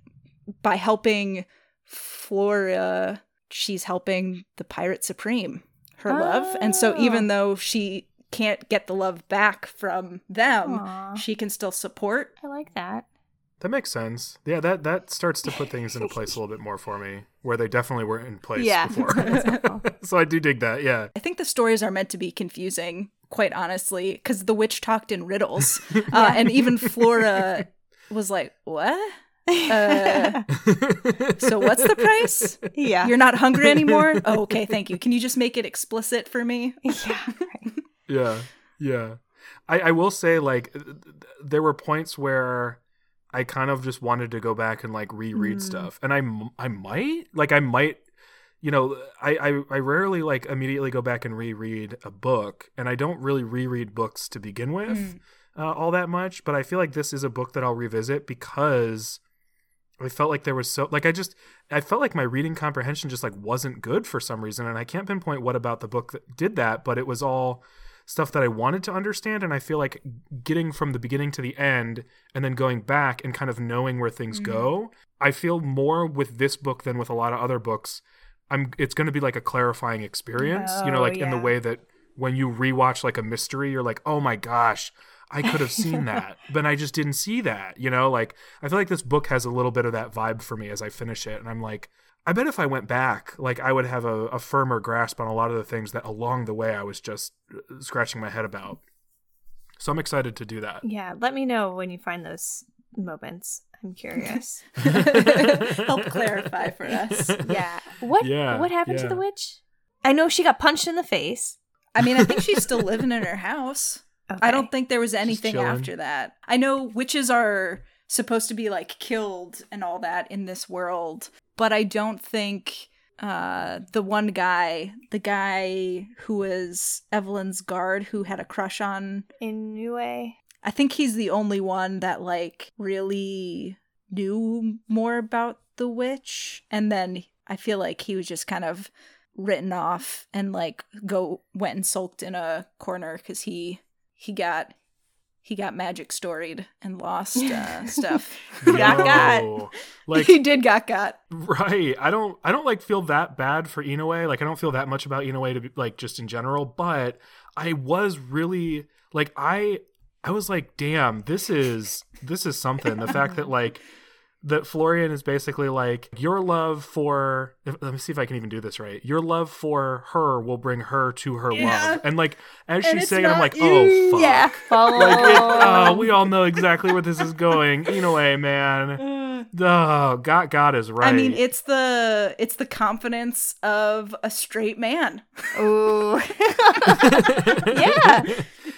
by helping Flora, she's helping the pirate supreme, her love. And so Oh. even though she can't get the love back from them, Aw, she can still support. I like that. That makes sense. Yeah, that that starts to put things into place a little bit more for me, where they definitely were in place Yeah. before. So I do dig that. Yeah. I think the stories are meant to be confusing, quite honestly, because the witch talked in riddles. uh, and even Flora was like, What? Uh, So what's the price? yeah. You're not hungry anymore? Oh, okay, thank you. Can you just make it explicit for me? yeah. Right. yeah yeah I, I will say like th- th- there were points where i kind of just wanted to go back and like reread Mm. stuff and i m- i might like i might you know I, I i rarely like immediately go back and reread a book and i don't really reread books to begin with Mm. uh, all that much but i feel like this is a book that i'll revisit because I felt like there was so like I just I felt like my reading comprehension just like wasn't good for some reason and I can't pinpoint what about the book that did that but it was all stuff that I wanted to understand and I feel like getting from the beginning to the end and then going back and kind of knowing where things Mhm. go I feel more with this book than with a lot of other books I'm it's going to be like a clarifying experience you know Oh, like in the way that when you rewatch like a mystery you're like oh my gosh I could have seen that, but I just didn't see that. You know, like I feel like this book has a little bit of that vibe for me as I finish it, and I'm like, I bet if I went back, like I would have a, a firmer grasp on a lot of the things that along the way I was just uh, scratching my head about. So I'm excited to do that. Yeah. Let me know when you find those moments. I'm curious. Help clarify for us. yeah. What Yeah, what happened to the witch? I know she got punched in the face. I mean, I think she's still living in her house. I don't think there was anything after that. I know witches are supposed to be like killed and all that in this world, but I don't think uh the one guy, the guy who was Evelyn's guard who had a crush on Inoue. I think he's the only one that like really knew more about the witch and then I feel like he was just kind of written off and like go went and sulked in a corner cuz he he got he got magic storied and lost uh, stuff. Got got. No. Like he did got got. Right. I don't I don't like feel that bad for Inoue. Like I don't feel that much about Inoue to be like just in general, but I was really like I I was like, damn, this is this is something. The fact that like that Florian is basically like your love for let me see if I can even do this right. Your love for her will bring her to her Yeah. love. And like as And she's saying it, I'm like, oh, you. oh fuck. Yeah. Follow. Like it, oh, we all know exactly where this is going. Inoue, man. Oh, God, God is right. I mean, it's the it's the confidence of a straight man. Ooh. yeah.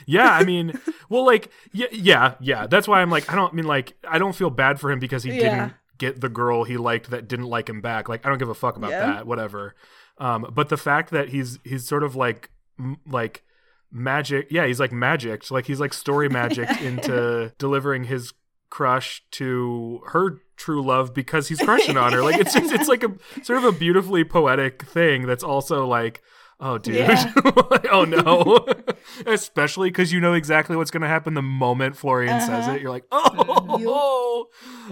yeah, I mean, well, like, yeah, yeah, yeah. That's why I'm like, I don't I mean, like, I don't feel bad for him because he Yeah. didn't get the girl he liked that didn't like him back. Like, I don't give a fuck about Yeah. that. Whatever. Um, but the fact that he's he's sort of like m- like magic. Yeah, he's like magic. Like he's like story magic into delivering his crush to her true love because he's crushing on her. Like it's it's, it's like a sort of a beautifully poetic thing that's also like. Oh, dude. Yeah. oh, no. Especially because you know exactly what's going to happen the moment Florian says Uh-huh. it. You're like, oh, oh,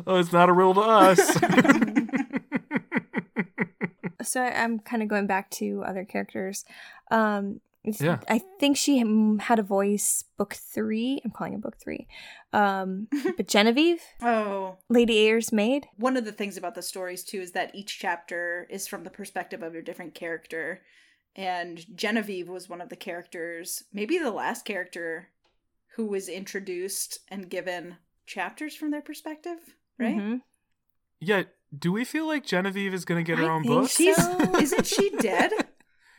oh, it's not a riddle to us. so I- I'm kind of going back to other characters. Um, Yeah. I think she had a voice book three. I'm calling it book three. Um, but Genevieve, Oh, Lady Ayer's maid. one of the things about the stories too is that each chapter is from the perspective of a different character and genevieve was one of the characters maybe the last character who was introduced and given chapters from their perspective right Mhm. yeah. Do we feel like Genevieve is going to get her I own think book? so. she's isn't she dead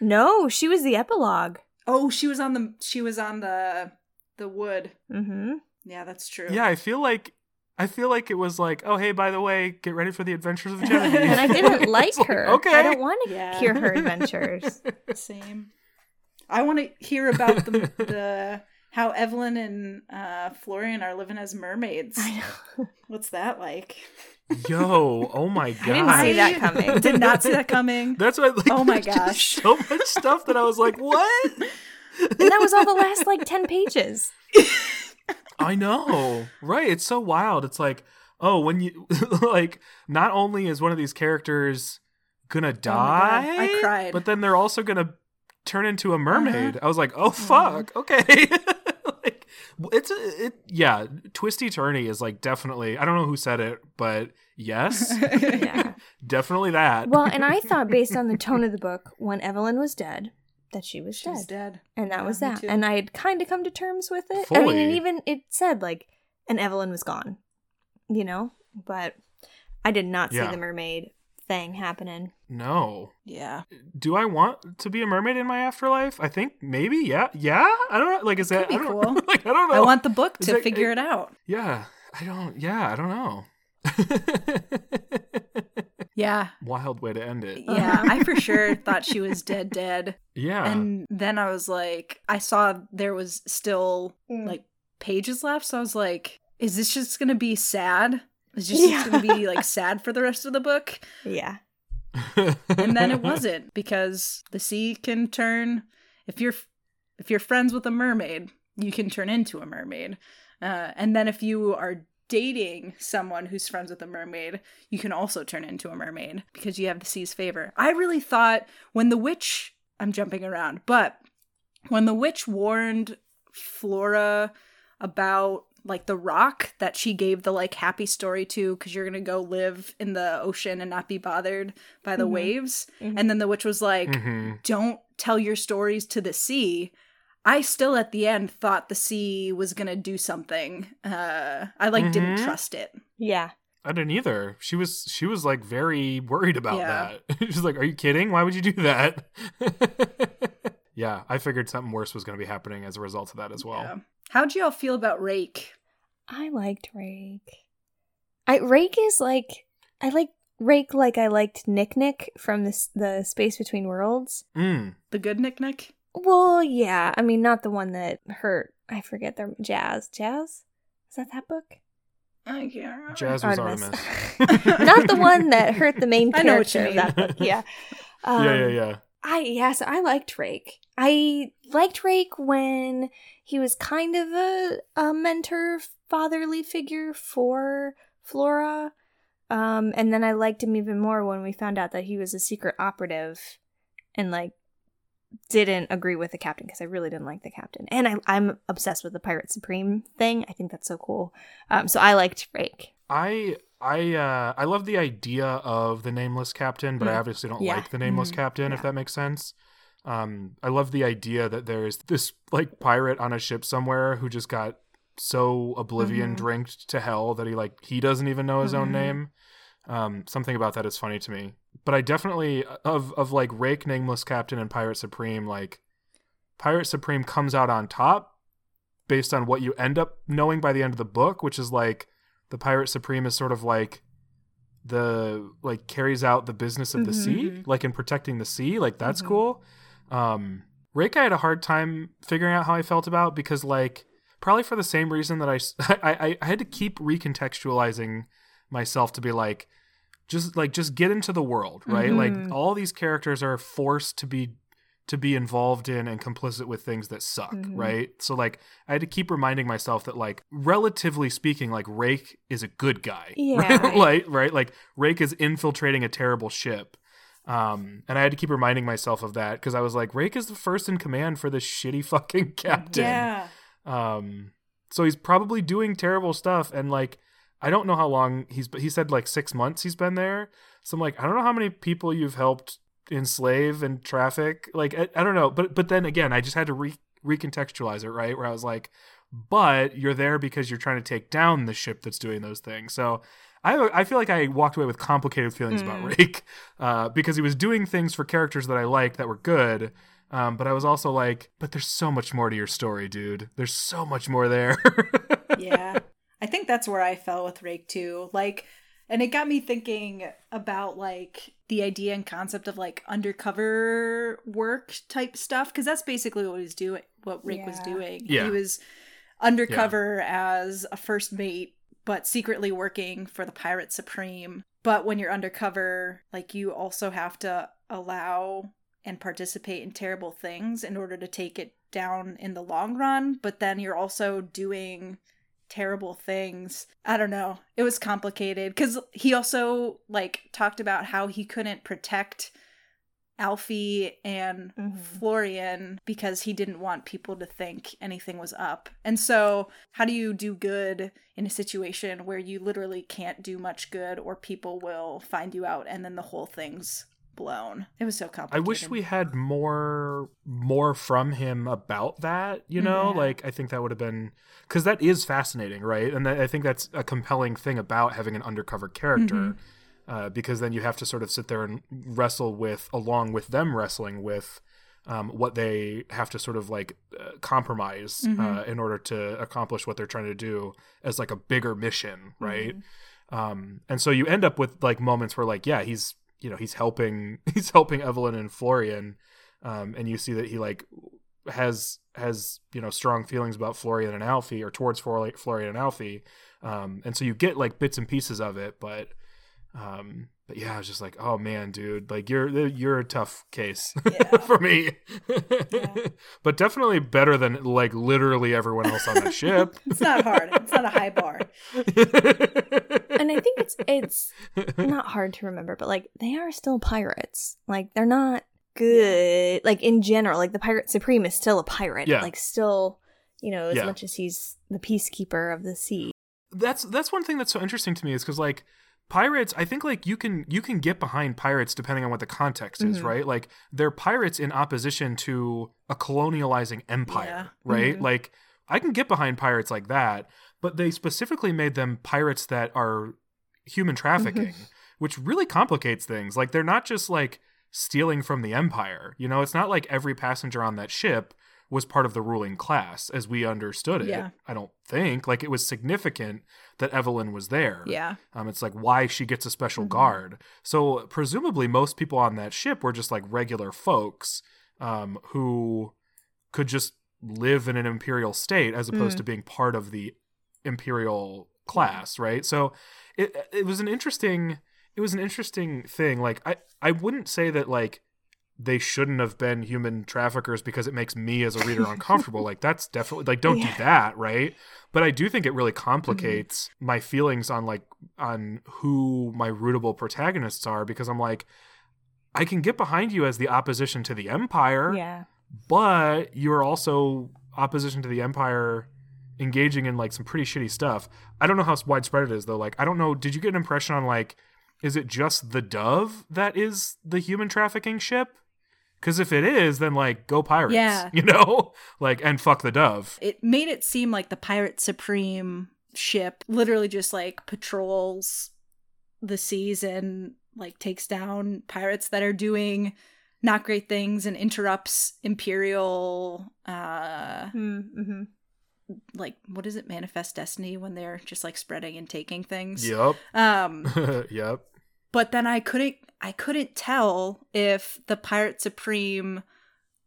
No, she was the epilogue. oh she was on the she was on the the wood Mm-hmm. yeah that's true Yeah, I feel like. I feel like it was like, oh hey, by the way, get ready for the adventures of Genevieve. And I didn't like It's like, her. okay. I don't want to Yeah. hear her adventures. same i want to hear about the the how evelyn and uh florian are living as mermaids I know. what's that like Yo, oh my god. I didn't see that coming. Did not see that coming. That's what. Like, Oh my there's just gosh. so much stuff that I was like, what? And that was all the last like ten pages. I know, right? It's so wild. It's like, oh, when you like, not only is one of these characters gonna Oh die, I cried. but then they're also gonna turn into a mermaid. Uh-huh. I was like, oh fuck, okay. like, it's a, it, yeah. Twisty turny is like definitely. I don't know who said it, but yes, Yeah. definitely that. Well, and I thought based on the tone of the book, when Evelyn was dead, that she was She was dead. dead. And that Yeah, was that. And I had kind of come to terms with it. I mean, and even it said like, and Evelyn was gone, you know? But I did not see the mermaid thing happening. no. Yeah. do I want to be a mermaid in my afterlife? I think maybe, yeah, yeah. I don't know. Like, is that I be don't cool. like I don't know. I want the book to that- figure it out. Yeah, I don't. Yeah, I don't know. Yeah. Wild way to end it. Yeah. I for sure thought she was dead, dead. Yeah. And then I was like, I saw there was still Mm. like pages left. So I was like, is this just going to be sad? Is this Yeah. just going to be like sad for the rest of the book? Yeah. and then it wasn't because the sea can turn if you're if you're friends with a mermaid you can turn into a mermaid uh, and then if you are dating someone who's friends with a mermaid you can also turn into a mermaid because you have the sea's favor i really thought when the witch i'm jumping around but when the witch warned flora about like the rock that she gave the like happy story to because you're gonna go live in the ocean and not be bothered by the Mhm. waves Mhm. and then the witch was like Mhm. don't tell your stories to the sea i still at the end thought the sea was gonna do something uh i like didn't Mhm. trust it Yeah. I didn't either. She was she was like very worried about Yeah. that. She's like, "Are you kidding? Why would you do that?" yeah, I figured something worse was going to be happening as a result of that as well. Yeah. how'd you all feel about rake I liked Rake. I Rake is like I like Rake like I liked Nik Nik from the the Space Between Worlds. Mm. the good Nik Nik Well, yeah. I mean, not the one that hurt. I forget their Jazz. Jazz. Is that that book? I can't remember. Jazz was Artemis. Not the one that hurt the main I know what you character of that book. Yeah. yeah, yeah, Um, yeah. I yes, I liked Rake. I liked Rake when he was kind of a, a mentor, fatherly figure for Flora. Um, and then I liked him even more when we found out that he was a secret operative and like didn't agree with the captain because I really didn't like the captain. And I, I'm obsessed with the Pirate Supreme thing. I think that's so cool. Um, so I liked Rake. I I uh I love the idea of the nameless captain, but I Mm. obviously don't Yeah. like the nameless Mhm. captain if that makes sense. Um I love the idea that there's this like pirate on a ship somewhere who just got so oblivion Mhm. drinked to hell that he like he doesn't even know his own Mhm. name. Um something about that is funny to me. But I definitely of of like Rake Nameless Captain and Pirate Supreme like Pirate Supreme comes out on top based on what you end up knowing by the end of the book, which is like the Pirate Supreme is sort of like the like carries out the business of the Mhm. sea, like in protecting the sea. Like that's Mhm. cool. Um Rake I had a hard time figuring out how I felt about because like probably for the same reason that I I I had to keep recontextualizing myself to be like just like just get into the world, right? Mhm. Like all these characters are forced to be to be involved in and complicit with things that suck, Mhm. right? So like I had to keep reminding myself that like relatively speaking, like Rake is a good guy. Yeah, Right? right. like right? Like Rake is infiltrating a terrible ship. Um, and I had to keep reminding myself of that because I was like, Rake is the first in command for this shitty fucking captain. Yeah. Um, so he's probably doing terrible stuff, and like, I don't know how long he's. He said like six months he's been there. So I'm like, I don't know how many people you've helped enslave and traffic. Like, I, I don't know. But but then again, I just had to re- recontextualize it, right? Where I was like, but you're there because you're trying to take down the ship that's doing those things. So. I, I feel like I walked away with complicated feelings about Mm. Rake uh, because he was doing things for characters that I liked that were good, um, but I was also like, but there's so much more to your story, dude. There's so much more there. yeah. I think that's where I fell with Rake too. Like, and it got me thinking about like the idea and concept of like undercover work type stuff because that's basically what he was doing. What Rake was doing. Yeah. He was undercover as a first mate, but secretly working for the Pirate Supreme. But when you're undercover, like you also have to allow and participate in terrible things in order to take it down in the long run. But then you're also doing terrible things. I don't know. It was complicated because he also like talked about how he couldn't protect Alfie and Mhm. Florian because he didn't want people to think anything was up. And so, how do you do good in a situation where you literally can't do much good or people will find you out and then the whole thing's blown? It was so complicated. I wish we had more more from him about that, you know? Yeah. Like I think that would have been cuz that is fascinating, right? And I think that's a compelling thing about having an undercover character. Mhm. Uh, because then you have to sort of sit there and wrestle with along with them wrestling with um, what they have to sort of like uh, compromise uh, Mhm. in order to accomplish what they're trying to do as like a bigger mission, right? um and so you end up with like moments where like yeah he's you know he's helping he's helping evelyn and florian um and you see that he like has has you know strong feelings about florian and alfie or towards florian and alfie. Um and so you get like bits and pieces of it but um but yeah i was just like oh man dude like you're you're a tough case Yeah. for me Yeah. but definitely better than like literally everyone else on the ship It's not hard. It's not a high bar. and I think it's it's not hard to remember, but like they are still pirates. Like they're not good. Like in general, like the pirate supreme is still a pirate. Yeah. Like still, you know, as Yeah. much as he's the peacekeeper of the sea. that's that's one thing that's so interesting to me is because like pirates i think like you can you can get behind pirates depending on what the context is Mhm. right like they're pirates in opposition to a colonializing empire Yeah. right Mhm. like i can get behind pirates like that but they specifically made them pirates that are human trafficking which really complicates things like they're not just like stealing from the empire you know it's not like every passenger on that ship was part of the ruling class as we understood it Yeah. i don't think like it was significant that evelyn was there Yeah. um, it's like why she gets a special Mhm. guard so presumably most people on that ship were just like regular folks um, who could just live in an imperial state as opposed Mm. to being part of the imperial class, right? So it it was an interesting it was an interesting thing. Like I I wouldn't say that like they shouldn't have been human traffickers because it makes me as a reader uncomfortable. like that's definitely like don't Yeah. do that, right? But I do think it really Mm-hmm. complicates my feelings on like on who my rootable protagonists are because I'm like I can get behind you as the opposition to the empire, Yeah. but you're also opposition to the empire engaging in like some pretty shitty stuff. I don't know how widespread it is though. Like I don't know, did you get an impression on like is it just the Dove that is the human trafficking ship? Cuz if it is, then like go pirates, Yeah. you know? Like and fuck the Dove. It made it seem like the Pirate Supreme ship literally just like patrols the seas and like takes down pirates that are doing not great things and interrupts imperial uh Mm-hmm. like what is it manifest destiny when they're just like spreading and taking things Yep. um yep. But then i couldn't i couldn't tell if the pirate supreme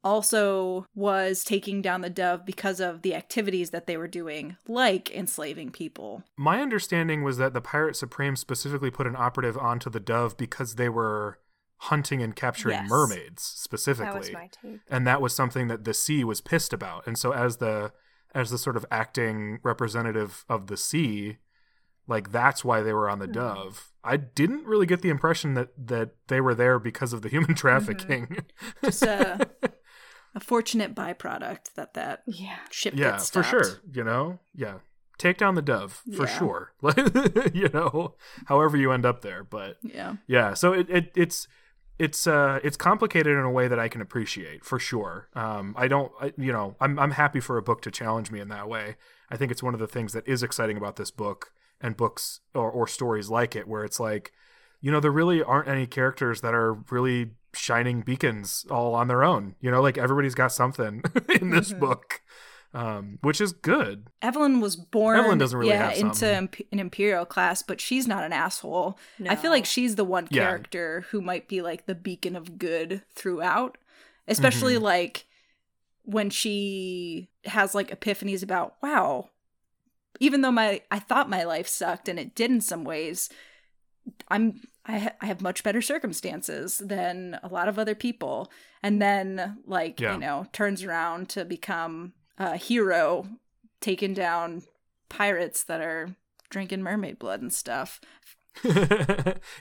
also was taking down the dove because of the activities that they were doing like enslaving people My understanding was that the Pirate Supreme specifically put an operative onto the Dove because they were hunting and capturing Yes. mermaids specifically. That was my take. and that was something that the sea was pissed about and so as the as the sort of acting representative of the sea like that's why they were on the Hmm. dove i didn't really get the impression that that they were there because of the human trafficking. Just a, a fortunate byproduct that that Yeah. ship yeah gets for sure you know? Yeah. Take down the dove for Yeah. sure. You know however you end up there but yeah. yeah so it, it it's it's uh it's complicated in a way that i can appreciate for sure. Um i don't I, you know i'm i'm happy for a book to challenge me in that way. I think it's one of the things that is exciting about this book and books or, or stories like it where it's like you know there really aren't any characters that are really shining beacons all on their own you know like everybody's got something in this Mhm. book um which is good Evelyn was born Evelyn doesn't really yeah, have into imp- an imperial class, but she's not an asshole. I feel like she's the one Yeah. character who might be like the beacon of good throughout, especially Mm-hmm. like when she has like epiphanies about wow, even though my I thought my life sucked and it did in some ways, I'm I, ha- I have much better circumstances than a lot of other people, and then like Yeah. you know turns around to become a hero, taking down pirates that are drinking mermaid blood and stuff.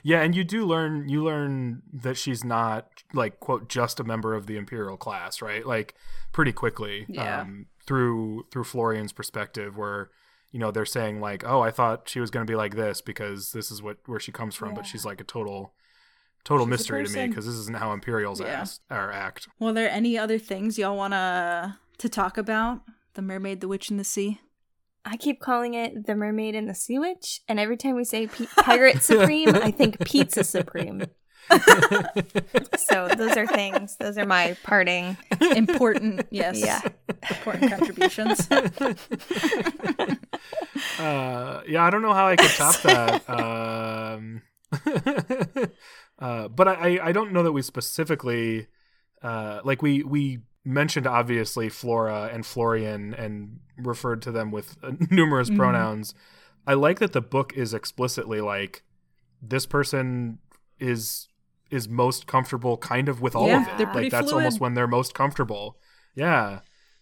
yeah, and you do learn you learn that she's not like quote just a member of the imperial class, right? Like pretty quickly Yeah. um through through Florian's perspective where you know they're saying like, "Oh, I thought she was going to be like this because this is what where she comes from," but she's like a total total She's mystery to me because this isn't how Imperials Yeah. act, or act. Well, are there any other things y'all want to to talk about? The mermaid, the witch, and the sea. I keep calling it the Mermaid and the Sea Witch, and every time we say P- Pirate Supreme, I think Pizza Supreme. So those are things. Those are my parting. Important, yes. Yeah. Important contributions. uh, yeah, I don't know how I could top that. um, uh, but I, I don't know that we specifically uh, like we we mentioned obviously Flora and Florian and referred to them with uh, numerous Mhm. pronouns. I like that the book is explicitly like this person is is most comfortable kind of with all Yeah, of it. like that's fluid. almost when they're most comfortable. Yeah.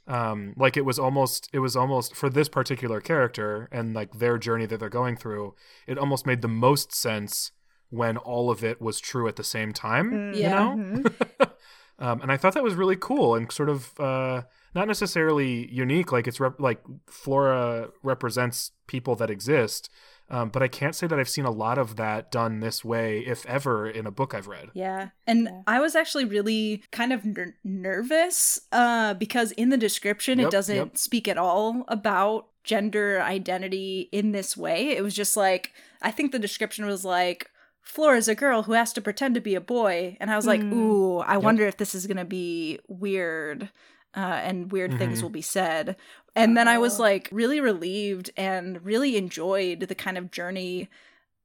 Um like it was almost it was almost for this particular character and like their journey that they're going through, it almost made the most sense when all of it was true at the same time, you Yeah. know? Mhm. um, and I thought that was really cool and sort of uh, not necessarily unique. Like it's rep- like Flora represents people that exist, um, but I can't say that I've seen a lot of that done this way, if ever, in a book I've read. Yeah. And Yeah. I was actually really kind of ner- nervous uh, because in the description, Yep, it doesn't yep. speak at all about gender identity in this way. It was just like, I think the description was like, Flora's a girl who has to pretend to be a boy. And I was like, Hmm. ooh, I wonder if this is going to be weird. Uh, and weird things Mhm. will be said. And then I was Oh. like really relieved and really enjoyed the kind of journey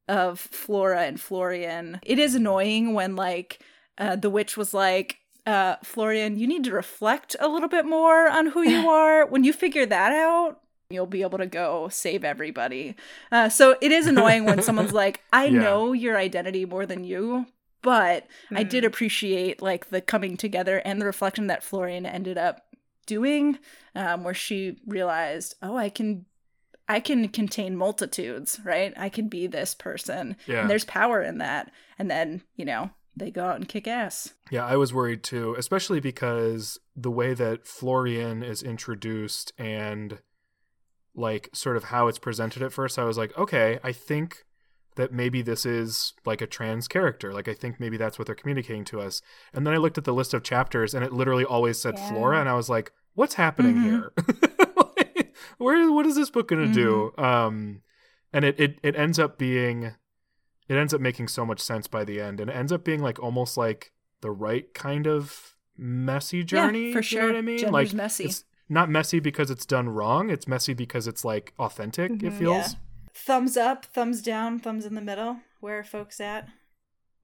of Flora and Florian. It is annoying when like uh, the witch was like, uh, Florian, you need to reflect a little bit more on who you are. when you figure that out, you'll be able to go save everybody. Uh, so it is annoying when someone's like, I Yeah. know your identity more than you, but I Hmm. did appreciate like the coming together and the reflection that Florian ended up doing, um, where she realized, oh, I can. I can contain multitudes, right? I can be this person. Yeah. And there's power in that. And then, you know, they go out and kick ass. Yeah, I was worried too, especially because the way that Florian is introduced and like sort of how it's presented at first, I was like, okay, I think that maybe this is like a trans character. Like I think maybe that's what they're communicating to us. And then I looked at the list of chapters and it literally always said Yeah. Flora and I was like, what's happening Mhm. here? Like, Where what is this book going to do? Um and it, it it ends up being it ends up making so much sense by the end and it ends up being like almost like the right kind of messy journey yeah, for you sure. know what i mean Gender's like messy. it's not messy because it's done wrong it's messy because it's like authentic it Mhm. feels Yeah. Thumbs up, thumbs down, thumbs in the middle. Where are folks at?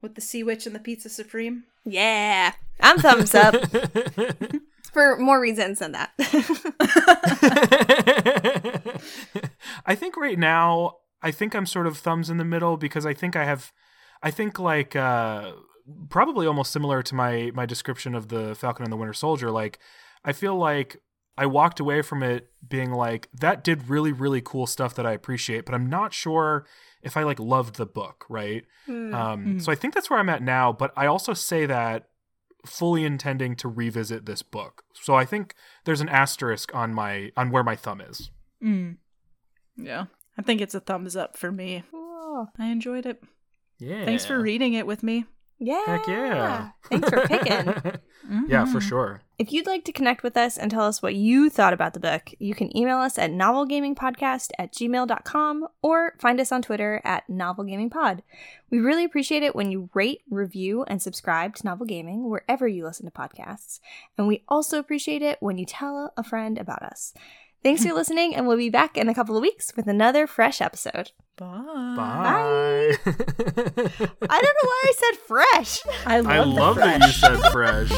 With the Sea Witch and the Pizza Supreme? Yeah. I'm thumbs up for more reasons than that. I think right now, I think I'm sort of thumbs in the middle because I think I have, I think like uh, probably almost similar to my my description of the Falcon and the Winter Soldier. Like, I feel like I walked away from it being like that did really really cool stuff that I appreciate, but I'm not sure if I like loved the book. Right. Hmm. Um, Mhm. So I think that's where I'm at now. But I also say that fully intending to revisit this book. So I think there's an asterisk on my on where my thumb is. Mm. Yeah. I think it's a thumbs up for me. Cool. I enjoyed it. Yeah. Thanks for reading it with me. Yeah. Heck yeah. Thanks for picking. yeah, for Mhm. sure. If you'd like to connect with us and tell us what you thought about the book, you can email us at novelgamingpodcast at gmail.com or find us on Twitter at novelgamingpod. We really appreciate it when you rate, review, and subscribe to Novel Gaming wherever you listen to podcasts. And we also appreciate it when you tell a friend about us. Thanks for listening, and we'll be back in a couple of weeks with another fresh episode. Bye. Bye. I don't know why I said fresh. I love, I the love that you said fresh.